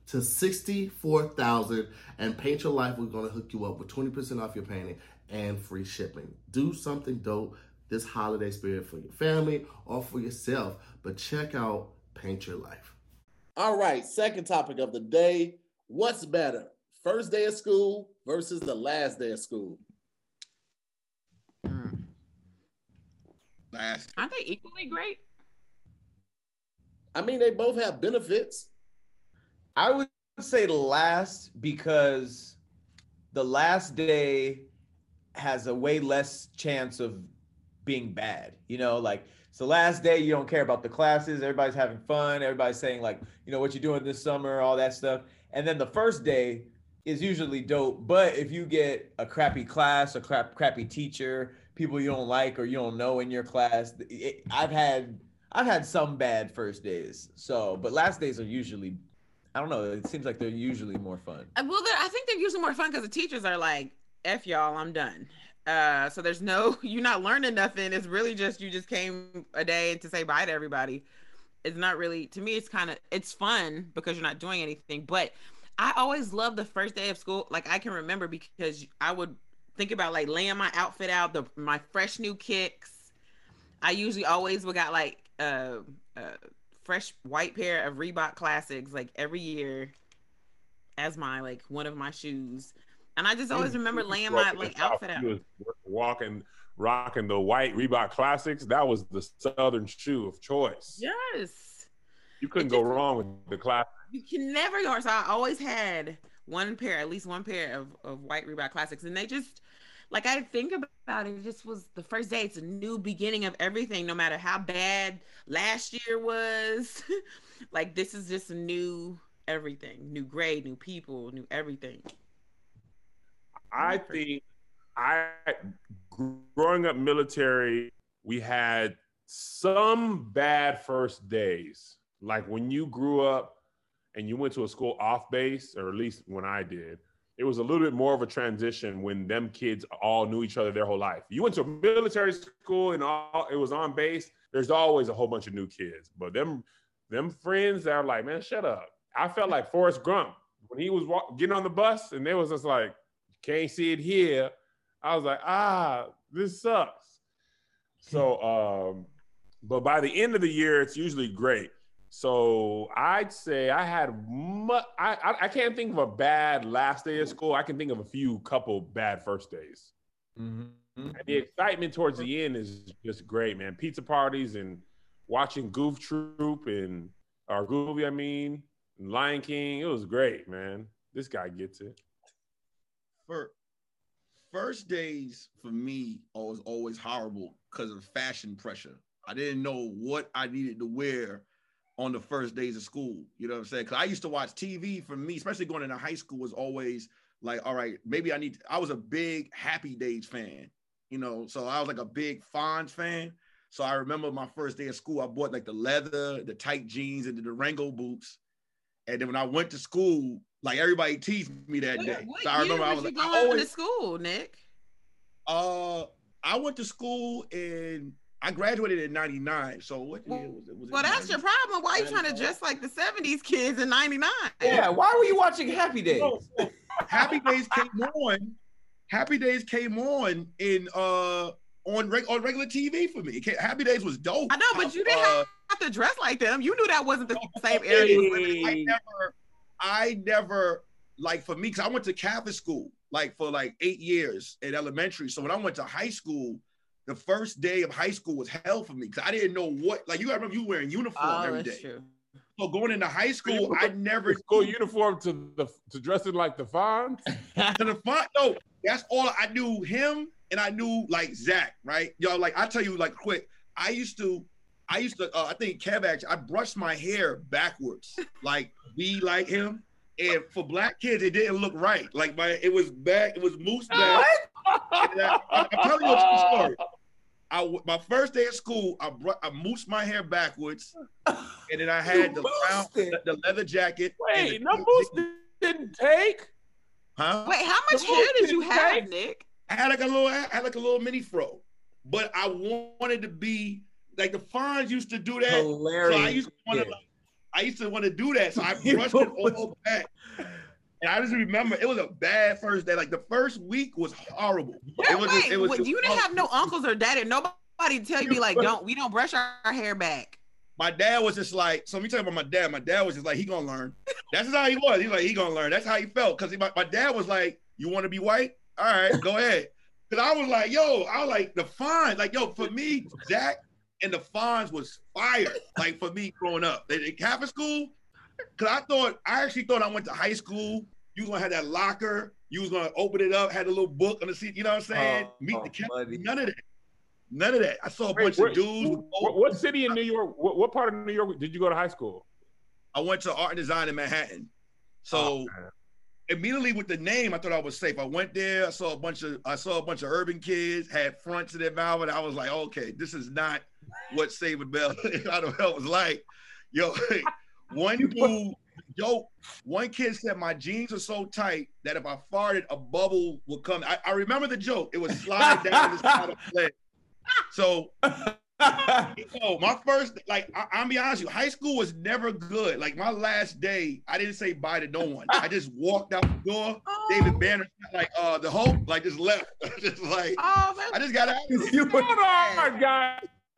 to 64,000 and Paint Your Life. We're going to hook you up with 20% off your painting and free shipping. Do something dope this holiday spirit for your family or for yourself, but check out Paint Your Life. All right, second topic of the day. What's better? First day of school versus the last day of school. Mm. Last. Aren't they equally great? I mean, they both have benefits. I would say last because the last day has a way less chance of being bad. You know, like it's the last day, you don't care about the classes, everybody's having fun, everybody's saying, like, you know, what you're doing this summer, all that stuff. And then the first day is usually dope. But if you get a crappy class, a crap crappy teacher, people you don't like or you don't know in your class, it, I've had I've had some bad first days. So, but last days are usually I don't know. It seems like they're usually more fun. Uh, Well, I think they're usually more fun because the teachers are like, "F y'all, I'm done." Uh, so there's no, you're not learning nothing. It's really just you just came a day to say bye to everybody. It's not really to me. It's kind of it's fun because you're not doing anything. But I always love the first day of school. Like I can remember because I would think about like laying my outfit out, the my fresh new kicks. I usually always would got like uh, uh fresh white pair of Reebok classics like every year as my like one of my shoes. And I just always remember laying my like outfit out. He was walking, rocking the white Reebok Classics. That was the Southern shoe of choice. Yes. You couldn't It go wrong with the class. You can never go. So I always had one pair, at least one pair of, of white Reebok classics. And they just like I think about it, it just was the first day. It's a new beginning of everything, no matter how bad last year was. like this is just a new everything. New grade, new people, new everything. I think I growing up military, we had some bad first days. Like when you grew up and you went to a school off base, or at least when I did, it was a little bit more of a transition when them kids all knew each other their whole life. You went to a military school and all it was on base. There's always a whole bunch of new kids, but them them friends that are like, man, shut up. I felt like Forrest Gump when he was walk, getting on the bus, and they was just like, can't see it here. I was like, ah, this sucks. So, um, but by the end of the year, it's usually great. So I'd say I had mu- I, I can't think of a bad last day of school. I can think of a few couple bad first days. Mhm. And the excitement towards the end is just great, man. Pizza parties and watching Goof Troop and or Goofy, I mean, Lion King. It was great, man. This guy gets it. For first days for me was always horrible because of fashion pressure. I didn't know what I needed to wear on the first days of school. You know what I'm saying? Because I used to watch TV for me, especially going into high school, was always like, all right, maybe I need. I was a big Happy Days fan, you know, so I was like a big Fonz fan. So I remember my first day of school, I bought like the leather, the tight jeans, and the Durango boots. And then when I went to school, like everybody teased me that day. What so I year remember I was was you like, I going always, to school, Nick? uh, I went to school and I graduated in '99. So what year was it? Was it Well, that's your problem. Why are you trying to dress like the 70s kids in 99? Yeah, why were you watching Happy Days? No, so Happy Days came on. Happy Days came on in uh on reg- on regular TV for me. Happy Days was dope. I know, but you didn't Uh, have to dress like them. You knew that wasn't the same area. but I never, I never like for me because I went to Catholic school like for like eight years in elementary. So when I went to high school, the first day of high school was hell for me because I didn't know what like you gotta remember you wearing uniform Oh, every that's day. true. So going into high school, I never School uniform to the to dressing like the Fonz. to the front. No, that's all I knew him and I knew like Zach, right? Yo, like I tell you, like quick, I used to, I used to, uh, I think Kev actually, I brushed my hair backwards, like be like him. And for black kids, it didn't look right. Like my, it was back, it was mousse back. And I, I'm telling you a true story. I w- my first day at school, I brought, I moussed my hair backwards, and then I had the, brown, the, the leather jacket. Wait, the- no boost didn't take. Huh? Wait, how much The hair did you have, tank. Nick? I had like a little, I had like a little mini fro, but I wanted to be like the Fonz used to do that. Hilarious. So I used to want to, like, I used to want to do that. So I brushed it all back. And I just remember it was a bad first day. Like the first week was horrible. It was, Wait, it was, what, you didn't have no uncles or dad, daddy. Nobody tell you like, don't we don't brush our, our hair back. my dad was just like, so let me tell you about my dad. My dad was just like, he gonna learn. That's just how he was. He's like, he gonna learn. That's how he felt. Cause my, my dad was like, you want to be white? All right, go ahead. Cause I was like, yo, I was like the Fonz, like yo, for me, Zach and the Fonz was fire. Like for me growing up, in in Catholic school, cause I thought I actually thought I went to high school. You was gonna have that locker. You was gonna open it up, had a little book on the seat. You know what I'm saying? Oh, Meet oh, the Catholic. buddy. None of that. None of that. I saw a Wait, bunch where- of dudes. with What, what city in New York? What, what part of New York did you go to high school? I went to art and design in Manhattan. So Oh, man. immediately with the name, I thought I was safe. I went there, I saw a bunch of I saw a bunch of urban kids, had fronts in their mouth, and I was like, okay, this is not what Saving Bell out of hell was like. Yo, one dude, yo, one kid said my jeans are so tight that if I farted, a bubble would come. I, I remember the joke. It would slide down the side of the leg. So Oh, my first, like, I, I'll be honest with you, high school was never good. Like, my last day, I didn't say bye to no one. I just walked out the door. David Banner, like, uh, the Hope, like, just left. just like, Oh, I just got out. You were- Hold on,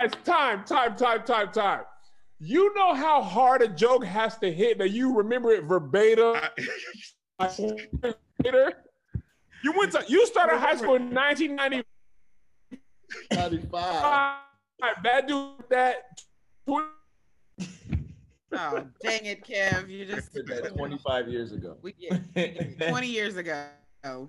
guys. Time, time, time, time, time. You know how hard a joke has to hit that you remember it verbatim. I- later. You went to you started high school in 1995. 95. That dude that tw- oh, dang it, Kev. You just Did that 25 years ago. we, yeah, 20 years ago.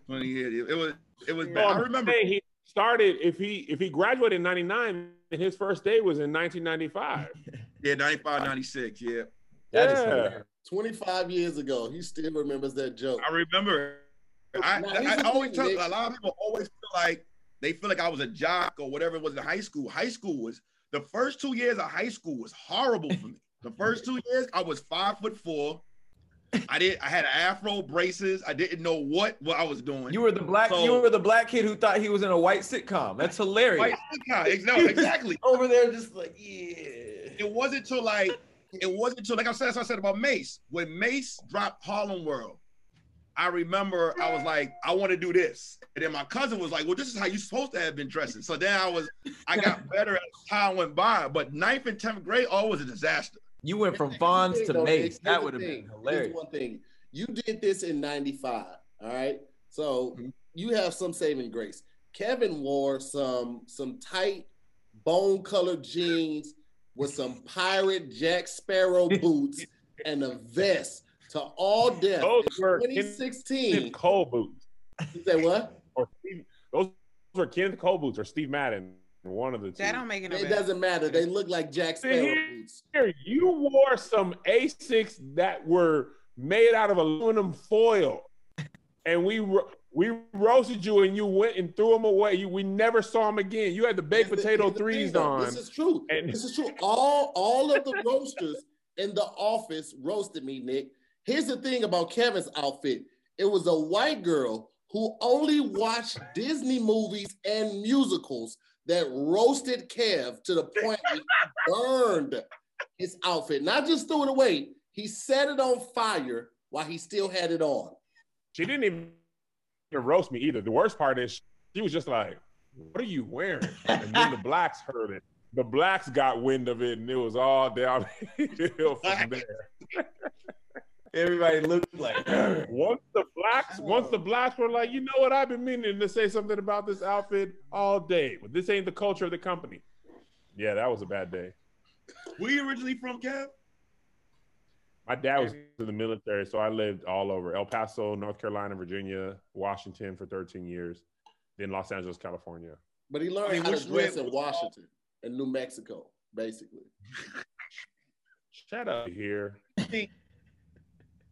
20 years. It was, it was bad. I I'm remember. saying he started if he if he graduated in 99 and his first day was in 1995. Yeah, 95, 96. Yeah. That is Yeah. hilarious. 25 years ago, he still remembers that joke. I remember. I, Now, I, I always thing, tell a lot of people always feel like they feel like I was a jock or whatever it was in high school. High school was the first two years of high school was horrible for me. The first two years, I was five foot four. I did. I had afro braces. I didn't know what what I was doing. You were the black. So- you were the black kid who thought he was in a white sitcom. That's hilarious. White sitcom. No, exactly. Over there, just like yeah. It wasn't till like it wasn't until like I said, I said about Mase. When Mase dropped Harlem World, I remember I was like, I want to do this. And then my cousin was like, Well, this is how you're supposed to have been dressing. So then I was, I got better as time went by. But ninth and tenth grade, oh, was a disaster. You went from Here's Fonz thing, to though, Mase. That would have been thing. Here's hilarious. one thing. You did this in 95. All right. So Mm-hmm. you have some saving grace. Kevin wore some some tight bone colored jeans with some pirate Jack Sparrow boots and a vest to All Def. Those In were 2016. Kenneth Cole boots. You say what? Or Steve, those were Kenneth Cole boots or Steve Madden. One of the two. That don't make it no It better. doesn't matter. They look like Jack Sparrow here. boots. Here, you wore some Asics that were made out of aluminum foil, and we we roasted you, and you went and threw them away. You, we never saw them again. You had the baked Here's potato the threes though. on. This is true. And- this is true. All all of the roasters in the office roasted me, Nick. Here's the thing about Kevin's outfit. It was a white girl who only watched Disney movies and musicals that roasted Kev to the point he burned his outfit. Not just threw it away, he set it on fire while he still had it on. She didn't even roast me either. The worst part is she was just like, "What are you wearing?" And then the blacks heard it. The blacks got wind of it, and it was all down hill from there. Everybody looked like Once the blacks, once the blacks were like, you know what, I've been meaning to say something about this outfit all day, but this ain't the culture of the company. Yeah, that was a bad day. Where you originally from, Kev? My dad was in the military, so I lived all over El Paso, North Carolina, Virginia, Washington for 13 years, then Los Angeles, California. But he learned I mean, how to dress in Washington and New Mexico, basically. Shut up here.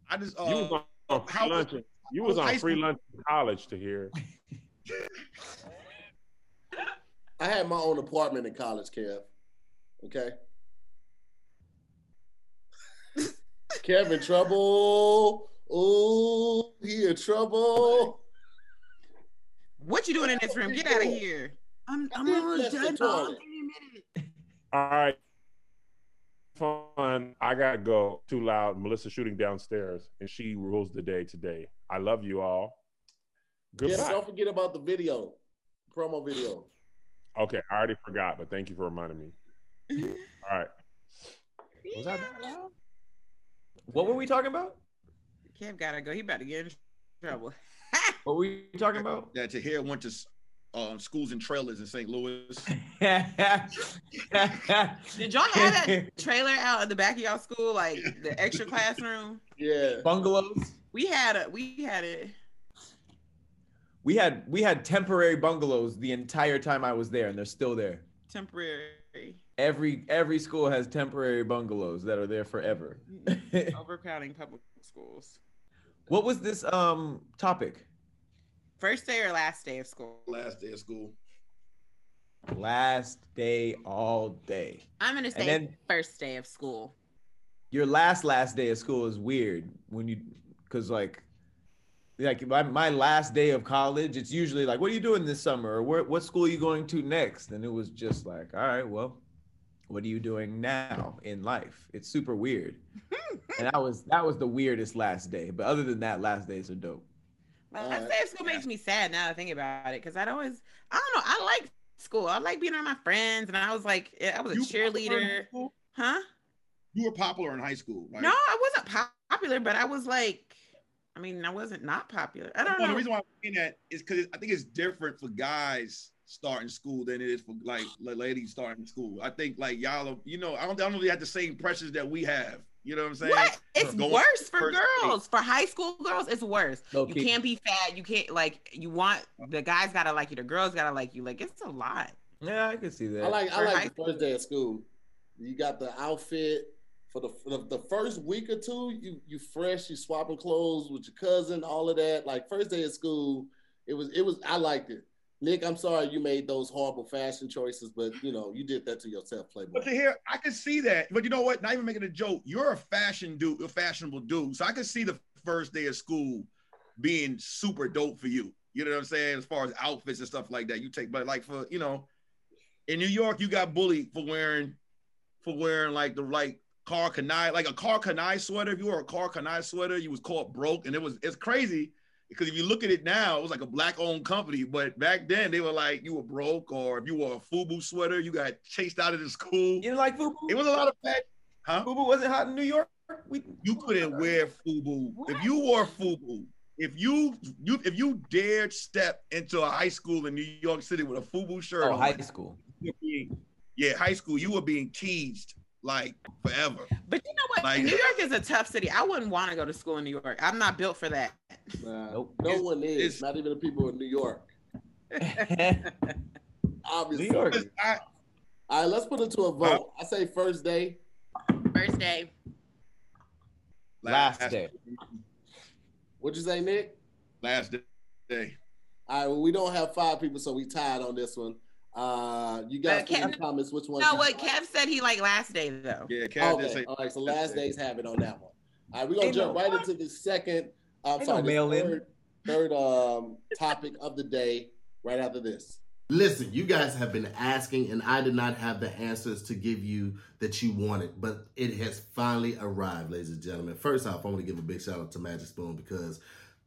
I just uh, You was on, on free how- lunch. You was high on free lunch in college Tahir. I had my own apartment in college, Kev. Okay. Kevin trouble. Oh, he in trouble. What you doing in this room? Get out of here. I'm I'm almost done. dog. toilet. Give me a minute. All right. Fun. I gotta go. Too loud. Melissa shooting downstairs, and she rules the day today. I love you all. Kev, Goodbye. don't forget about the video, promo video. Okay, I already forgot, but thank you for reminding me. All right. Was that loud? What were we talking about? Kev gotta go. He about to get in trouble. What were we talking about? that Tahir went to uh, schools and trailers in St. Louis. Did y'all have that trailer out at the back of y'all school, like the extra classroom? Yeah. Bungalows. We had a we had it. We had we had temporary bungalows the entire time I was there, and they're still there. temporary Every every school has temporary bungalows that are there forever. overcrowding public schools. what was this um topic? First day or last day of school? Last day of school. Last day all day. I'm gonna say then- first day of school. Your last last day of school is weird when you because like like my, my last day of college, it's usually like, what are you doing this summer? Or where, what school are you going to next? And it was just like, all right, well, what are you doing now in life? It's super weird. and that was that was the weirdest last day. But other than that, last days are dope. Last right. day of school makes me sad now that I think about it because I'd always I don't know I like school. I like being around my friends and I was like I was a You cheerleader, huh? You were popular in high school. Right? No, I wasn't popular, but I was like, I mean, I wasn't not popular. I don't Well, know. the reason why I'm saying that is because I think it's different for guys starting school than it is for like ladies starting school. I think like y'all, are- you know, I don't, I don't really have the same pressures that we have. You know what I'm saying? What? It's Going worse for first date. girls. For high school girls, it's worse. Low You key. can't be fat. You can't like. You want the guys gotta like you. The girls gotta like you. Like it's a lot. Yeah, I can see that. I like I For high like the first day of school. You got the outfit for the, for the the first week or two. You you fresh. You swapping clothes with your cousin. All of that. Like first day of school. It was it was I liked it. Nick, I'm sorry you made those horrible fashion choices, but you know you did that to yourself, Playboy. But Tahir, I can see that. But you know what? Not even making a joke. You're a fashion dude, a fashionable dude. So I can see the first day of school being super dope for you. You know what I'm saying? As far as outfits and stuff like that, you take. But like for you know, in New York, you got bullied for wearing, for wearing like the like Karl Kani, like a Karl Kani sweater. If you wore a Karl Kani sweater, you was caught broke, and it was it's crazy because if you look at it now, it was like a black-owned company. But back then, they were like you were broke, or if you wore a FUBU sweater, you got chased out of the school. you didn't like FUBU? It was a lot of fact, Huh? Fubu wasn't hot in New York. We You couldn't wear FUBU. If you wore FUBU, if you you if you dared step into a high school in New York City with a FUBU shirt oh on, high school. yeah, high school, you were being teased like forever. But you know what? Like- New York is a tough city. I wouldn't want to go to school in New York. I'm not built for that. Nah, Nope. No It's- one is. Not even the people in New York. Obviously. New York. I, All right, let's put it to a vote. I say first day. First day. Last day. What'd you say, Nick? Last day. All right, well, we don't have five people, so we tied on this one. Uh, you guys But can comments which one. No, you- what Kev said he liked last day though. Yeah, Cat did Okay, say all right. So last days have it on that one. All right, we're gonna Ain't jump no- right into the second. I'm Ain't sorry, no the mail-in. third, third um topic of the day. Right after this. Listen, you guys have been asking, and I did not have the answers to give you that you wanted, but it has finally arrived, ladies and gentlemen. First off, I want to give a big shout out to Magic Spoon because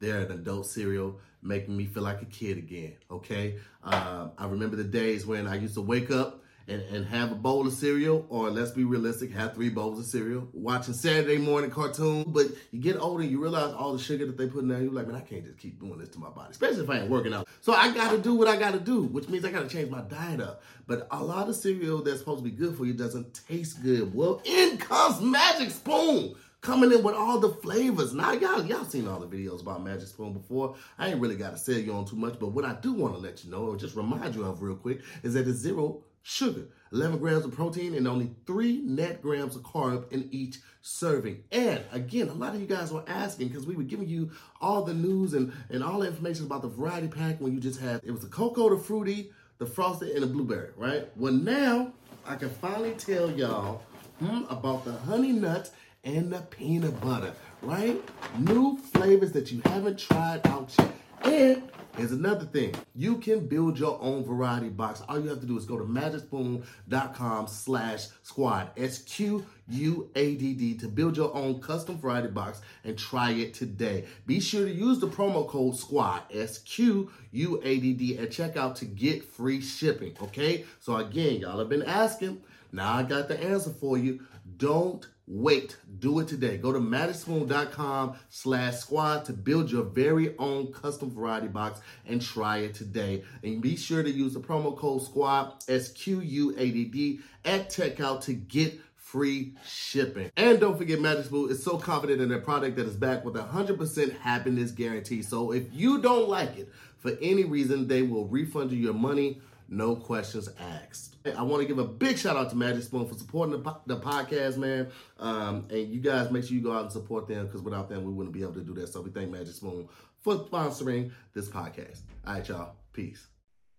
they're an adult cereal making me feel like a kid again. Okay, um, I remember the days when I used to wake up and, and have a bowl of cereal, or let's be realistic, have three bowls of cereal, watching Saturday morning cartoon. But you get older, you realize all the sugar that they put in there. You're like, man, I can't just keep doing this to my body, especially if I ain't working out. So I got to do what I got to do, which means I got to change my diet up. But a lot of cereal that's supposed to be good for you doesn't taste good. Well, in comes Magic Spoon coming in with all the flavors. Now y'all y'all seen all the videos about Magic Spoon before. I ain't really got to sell you on too much, but what I do want to let you know, or just remind you of real quick, is that it's zero sugar, 11 grams of protein, and only three net grams of carb in each serving. And again, a lot of you guys were asking because we were giving you all the news and, and all the information about the variety pack when you just had it was the cocoa, the fruity, the frosted, and the blueberry, right? Well, now I can finally tell y'all hmm, about the honey nuts and the peanut butter, right? New flavors that you haven't tried out yet. And here's another thing. You can build your own variety box. All you have to do is go to magicspoon.com slash squadd. S-Q-U-A-D-D to build your own custom variety box and try it today. Be sure to use the promo code SQUADD, S-Q-U-A-D-D at checkout to get free shipping, okay? So again, y'all have been asking. Now I got the answer for you. Don't wait. Do it today. Go to magicspoon.com slash squadd to build your very own custom variety box and try it today. And be sure to use the promo code SQUADD, S-Q-U-A-D-D, at checkout to get free shipping. And don't forget Magic Spoon is so confident in their product that is backed with a 100% happiness guarantee. So if you don't like it for any reason, they will refund you your money, no questions asked. I want to give a big shout out to Magic Spoon for supporting the, the podcast, man. Um, and you guys make sure you go out and support them because without them, we wouldn't be able to do that. So we thank Magic Spoon for sponsoring this podcast. All right, y'all. Peace.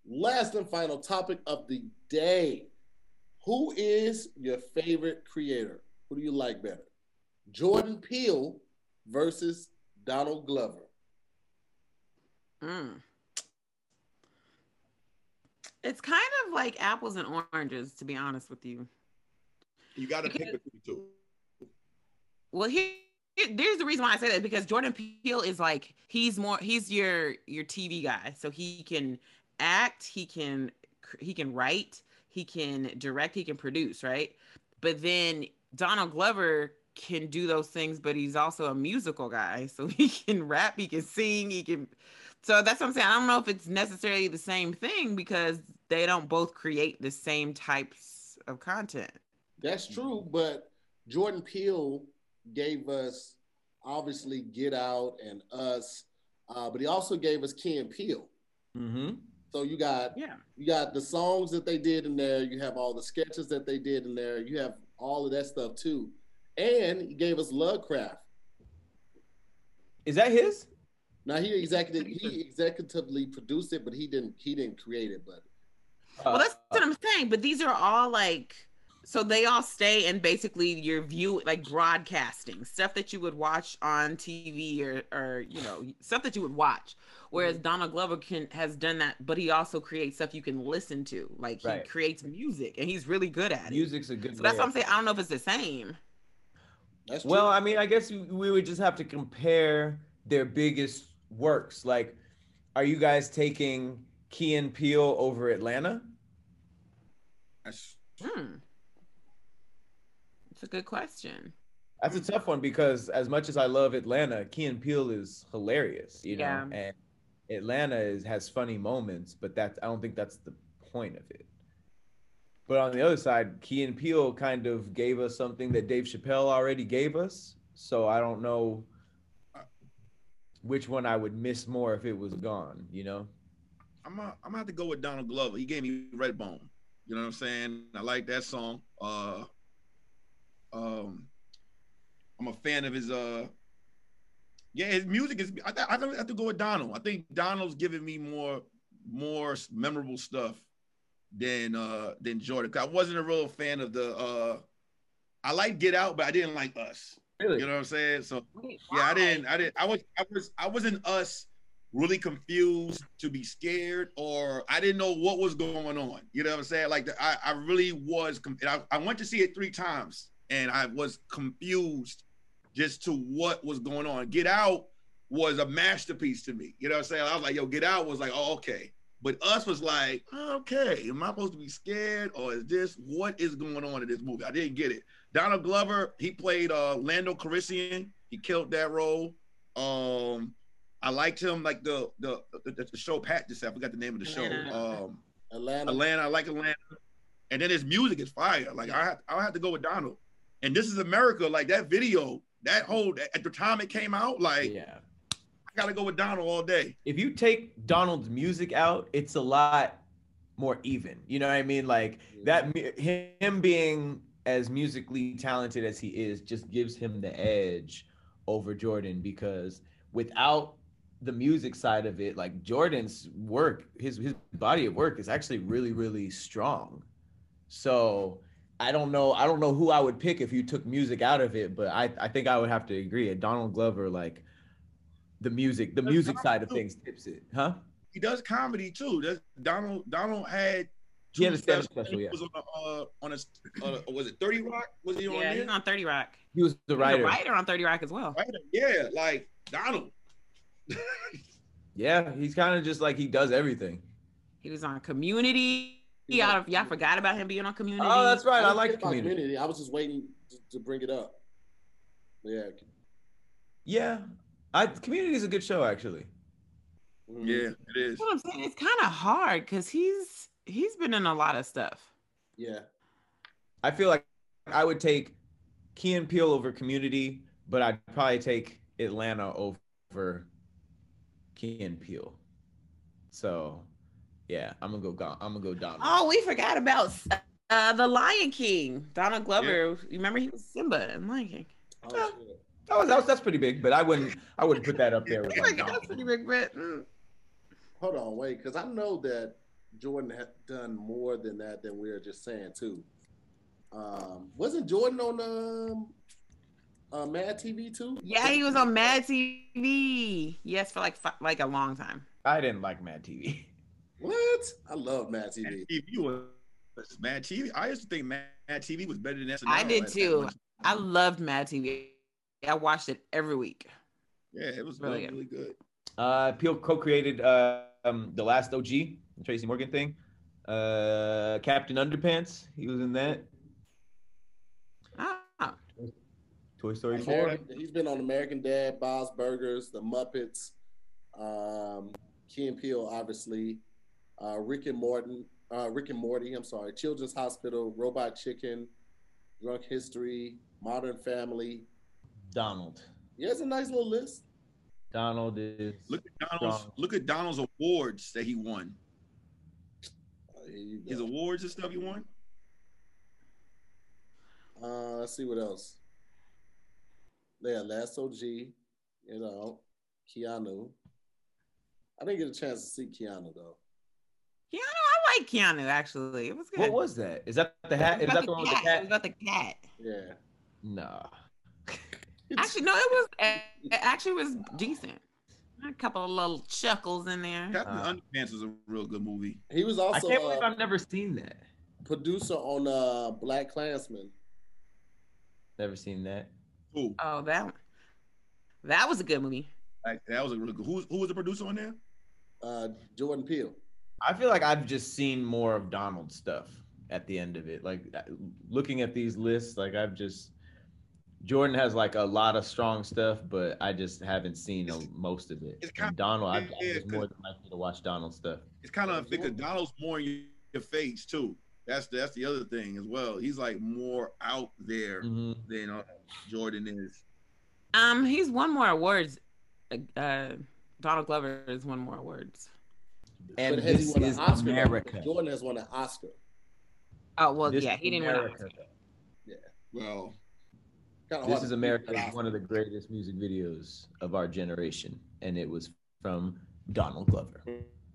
Last and final topic of the day. Who is your favorite creator? Who do you like better? Jordan Peele versus Donald Glover. Mm. It's kind of like apples and oranges, to be honest with you. You got to pick between two. Well, here, here- there's the reason why I say that because Jordan Peele is like he's more he's your your TV guy, so he can act, he can he can write, he can direct, he can produce, right? But then Donald Glover can do those things, but he's also a musical guy, so he can rap, he can sing, he can. So that's what I'm saying. I don't know if it's necessarily the same thing because they don't both create the same types of content. That's true, but Jordan Peele gave us obviously Get Out and Us, uh, but he also gave us Key and Peele. Mm-hmm. So you got Yeah. you got the songs that they did in there. You have all the sketches that they did in there. You have all of that stuff too, and he gave us Lovecraft. Is that his? Now he executive he executively produced it, but he didn't he didn't create it. But well, that's Uh, what I'm saying. But these are all like, so they all stay in basically your view, like broadcasting stuff that you would watch on TV or, or you know, stuff that you would watch. Whereas Mm-hmm. Donald Glover can has done that, but he also creates stuff you can listen to. Like he Right. creates music, and he's really good at it. music's a good. So that's what I'm saying. I don't know if it's the same. that's Well, true. I mean, I guess we we would just have to compare their biggest works. Like, are you guys taking Key and Peele over Atlanta? That's Hmm. It's a good question. That's a tough one because as much as I love Atlanta, Key and Peele is hilarious, you know, Yeah. and Atlanta is has funny moments, but that's I don't think that's the point of it. But on the other side, Key and Peele kind of gave us something that Dave Chappelle already gave us. So I don't know which one I would miss more if it was gone, you know? I'm gonna, I'm gonna have to go with Donald Glover. He gave me Redbone. You know what I'm saying? I like that song. Uh, um, I'm a fan of his. Uh, yeah, his music is. I, th- I have to go with Donald. I think Donald's giving me more more memorable stuff than uh than Jordan. I wasn't a real fan of the. uh I like Get Out, but I didn't like Us. Really? You know what I'm saying? So Wait, yeah, I didn't. I didn't. I was. I was. I wasn't us really confused to be scared, or I didn't know what was going on. You know what I'm saying? Like the, I, I really was. I, I went to see it three times, and I was confused just to what was going on. Get Out was a masterpiece to me. You know what I'm saying? I was like, yo, Get Out was like, oh, okay. But us was like, okay, am I supposed to be scared or is this what is going on in this movie? I didn't get it. Donald Glover, he played uh Lando Calrissian. He killed that role. Um, I liked him like the the the, the show Pat just said. I forgot the name of the show. Atlanta. Um, Atlanta. Atlanta. I like Atlanta. And then his music is fire. Like I have, I have to go with Donald. And this is America. Like that video, that whole at the time it came out, like Yeah. I gotta go with Donald all day. if you take Donald's music out, it's a lot more even. You know what I mean? Like that mu- him being as musically talented as he is just gives him the edge over Jordan because without the music side of it, like Jordan's work, his his body of work is actually really really strong. So I don't know. I don't know who I would pick if you took music out of it, but I, I think I would have to agree. Donald Glover, like the music, the music side of things tips it, huh? He does comedy too. That's Donald. Donald had. He had a two stand-up specials. He. Was on a, uh, on a uh, was it Thirty Rock? Was he on Yeah, there? he's on 30 Rock. He was the He's writer. a writer on 30 Rock as well. Right? Yeah, like Donald. Yeah, he's kind of just like he does everything. He was on Community. Yeah. Y'all, y'all forgot about him being on Community. Oh, that's right. I was like thinking about community. I was just waiting to, to bring it up. Yeah. Yeah, I Community is a good show actually. Mhm. Yeah, it is. What I'm saying. It's kind of hard because he's he's been in a lot of stuff. Yeah. I feel like I would take Key and Peele over Community, but I'd probably take Atlanta over Key and Peele. So, yeah, I'm gonna go. Go- I'm gonna go Donald. Oh, we forgot about uh, the Lion King. Donald Glover. You remember he was Simba in Lion King. Oh, Yeah. shit. That was, that was that's pretty big, but I wouldn't. I wouldn't put that up there with like Like, that's pretty big, but mm. Hold on, wait, because I know that Jordan had done more than that than we were just saying too. Um, wasn't Jordan on um, uh, Mad TV too? yeah, he was on Mad TV. Yes, for like fi- like a long time. I didn't like Mad TV. What? I love Mad TV. Mad TV was Mad TV. I used to think Mad TV was better than SNL. I did too. I loved Mad TV. I watched it every week. Yeah, it was Really really, good. good. Uh, Peele co-created uh, um, the last OG, the Tracy Morgan thing. Uh, Captain Underpants, he was in that. Oh, Toy Story Four. He's been on American Dad, Bob's Burgers, The Muppets, um, Key and Peele, obviously, uh, Rick and Morton, uh, Rick and Morty. I'm sorry, Children's Hospital, Robot Chicken, Drunk History, Modern Family. Donald. Yeah, it's a nice little list. Donald is. Look at Donald's Strong. look at Donald's awards that he won. His awards and stuff he won. Uh, let's see what else. Yeah, Last OG, you know, Keanu. I didn't get a chance to see Keanu though. Keanu, I like Keanu actually. It was good. What was that? Is that the hat? Is that the about one with the It was cat? about the cat. Yeah. Nah. Actually, no, it was it actually was decent. A couple of little chuckles in there. Captain Uh. Underpants is a real good movie. He was also. I also can't believe uh, I've never seen that. producer on uh BlacKkKlansman. Never seen that. Who? Oh, that one. That was a good movie. Like, that was a really good. Who, who was the producer on there? Uh Jordan Peele. I feel like I've just seen more of Donald's stuff, at the end of it. Like uh, looking at these lists, like I've just Jordan has like a lot of strong stuff, but I just haven't seen a, most of it. it's And kinda- Donald, I, I yeah, was than likely to watch Donald stuff. It's kind of because Donald's more in your- your face too. That's the, that's the other thing as well. He's like more out there Mhm. than uh, Jordan is. Um, he's won more awards. Uh, Uh, Donald Glover has won more awards. And but has he won an Oscar? though? America. Jordan has won an Oscar. Oh well, This yeah, he didn't win. America. An Well, Kinda hard This to is beat America an is Oscar. one of the greatest music videos of our generation, and it was from Donald Glover.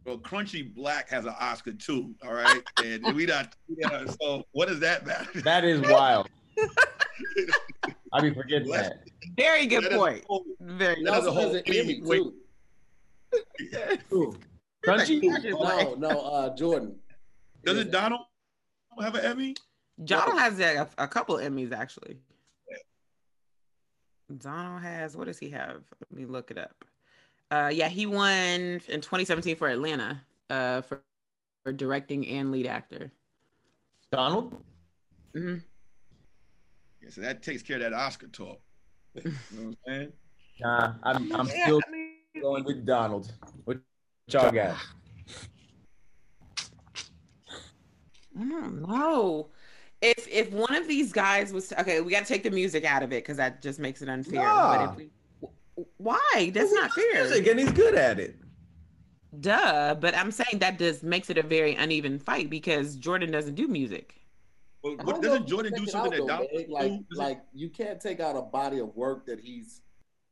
well, Crunchy Black has an Oscar too. All right, and we not. Yeah, so what does that matter? That is wild. I be forgetting Let's- that. Very good That is a point. whole- Very. He That is also a whole has an thing. Emmy Wait. too. Crunchy. No, no, uh, Jordan. Doesn't Donald have an Emmy? Donald has a, a couple Emmys actually. Donald has what does he have? Let me look it up. Uh, yeah, he won in 2017 for Atlanta. Uh, for, for directing and lead actor. Donald. hmm Yeah, so that takes care of that Oscar talk. You know what I'm saying? Nah, I'm I'm still going with Donald. What y'all got? I don't know. If if one of these guys was okay, we got to take the music out of it because that just makes it unfair. Nah. But if we, why? That's not fair. Music, and he's good at it. Duh. But I'm saying that just makes it a very uneven fight because Jordan doesn't do music. But I what, doesn't Jordan do something that though, Donald Meg. do? like like you can't take out a body of work that he's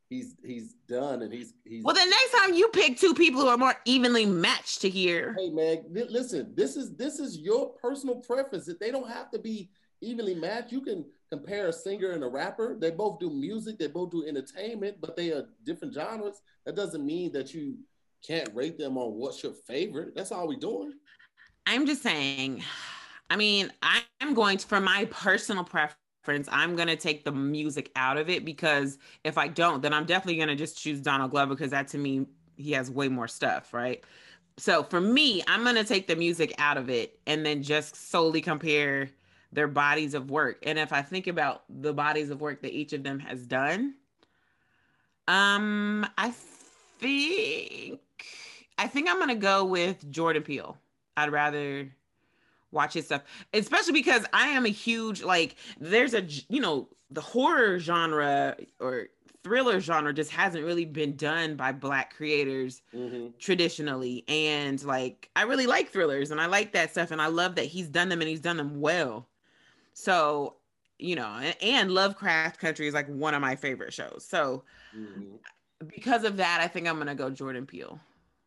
he's he's done and he's he's Well, the next time you pick two people who are more evenly matched to hear. hey man li- listen this is this is your personal preference. That they don't have to be evenly matched you can compare a singer and a rapper. They both do music they both do entertainment but they are different genres. That doesn't mean that you can't rate them on what's your favorite. That's all we're doing. I'm just saying, I mean, I'm going to, for my personal preference, I'm going to take the music out of it because if I don't, then I'm definitely going to just choose Donald Glover because that to me, he has way more stuff, right? So for me, I'm going to take the music out of it and then just solely compare their bodies of work. And if I think about the bodies of work that each of them has done, um, I think I think I'm gonna go with Jordan Peele. I'd rather watch his stuff, especially because I am a huge like. There's a you know the horror genre or thriller genre just hasn't really been done by black creators traditionally and like i really like thrillers and i like that stuff and i love that he's done them and he's done them well so you know and, and lovecraft country is like one of my favorite shows so Mhm. because of that i think i'm gonna go jordan peele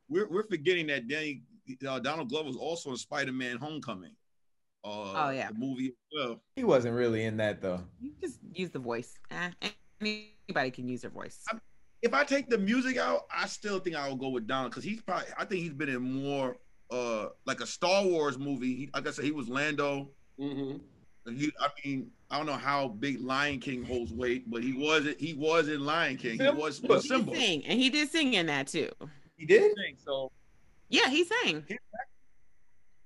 We're, we're forgetting that Danny uh, Donald Glover was also in Spider-Man: Homecoming. Uh, Oh, yeah. the movie as well. He wasn't really in that though. you just use the voice eh, anybody can use their voice If I take the music out, I still think I will go with Donald because he's probably. I think he's been in more, uh, like a Star Wars movie. He, like I said, he was Lando. Mm-hmm. He, I mean, I don't know how big Lion King holds weight, but he was he was in Lion King. He Simba. was he was did Simba. sing and he did sing in that too He did. So yeah he sang He-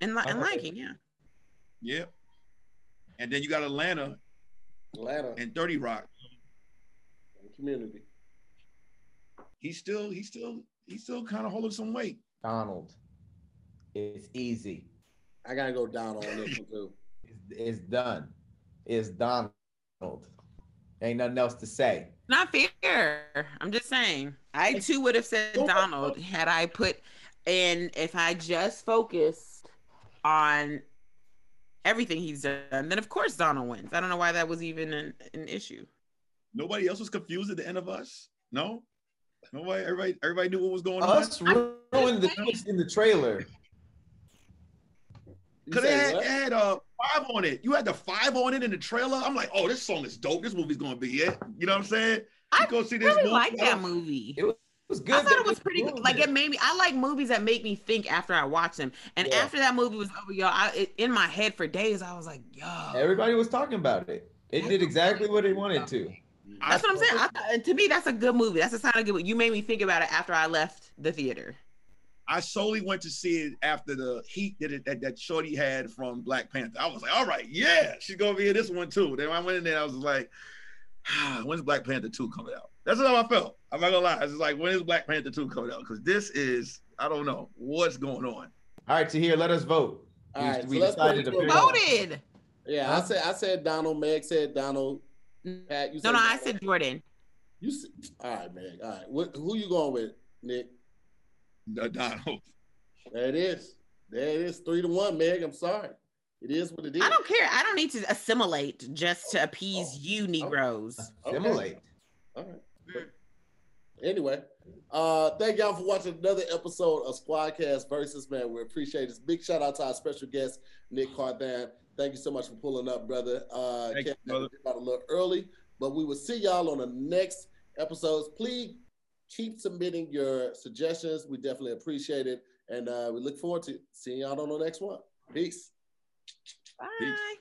in, Li- in lion king yeah yeah, and then you got Atlanta atlanta and Thirty Rock. community He's still he's still he's still kind of holding some weight. Donald. It's easy. i gotta go down on this one too It's, it's done. It's Donald. Ain't nothing else to say. not fair. I'm just saying. I too would have said Donald had I put and if I just focused on everything he's done, then of course Donald wins. I don't know why that was even an, an issue. Nobody else was confused at the end of us. No, nobody. Everybody everybody knew what was going Us on. ruined the twist in the trailer. Because it had, what? it had uh, five on it. You had the five on it in the trailer. I'm like, oh, this song is dope. This movie's gonna be it. You know what I'm saying? I You go see this really movie. like that movie. It was, it was good. I thought it was pretty good. Like it made me. I like movies that make me think after I watch them. And Yeah. after that movie was over, y'all, I, it, in my head for days, I was like, yo, Everybody was talking about it. It did exactly what it wanted to. that's what I'm saying. I and to me, that's a good movie. That's a sign of good. You made me think about it after I left the theater. I solely went to see it after the heat that it, that, that Shorty had from Black Panther. I was like, all right, yeah, she's gonna be in this one too. Then I went in there, I was like, ah, when's Black Panther 2 coming out? That's how I felt. I'm not gonna lie. It's like, when is Black Panther 2 coming out? Because this is, I don't know what's going on. All right, to here, let us vote. All We- right, we so let's decided put to it to a figure out- Voted. Yeah, I said I said Donald. Meg said Donald. Pat, you No, said no, I said Jordan. You said, all right, Meg. All right, what, who you going with, Nick? Donald. There it is. There it is. Three to one, Meg. I'm sorry. It is what it is. I don't care. I don't need to assimilate just to appease oh, you Negroes. Okay. Assimilate. All right. Anyway, uh, thank y'all for watching another episode of SquADD Cast versus man. We appreciate it. Big shout out to our special guest, Nick Cardan. Thank you so much for pulling up, brother. Uh, Thank you, Ken, brother. we got a little early, but we will see y'all on the next episodes. Please keep submitting your suggestions. We definitely appreciate it, and uh, we look forward to seeing y'all on the next one. Peace. Bye.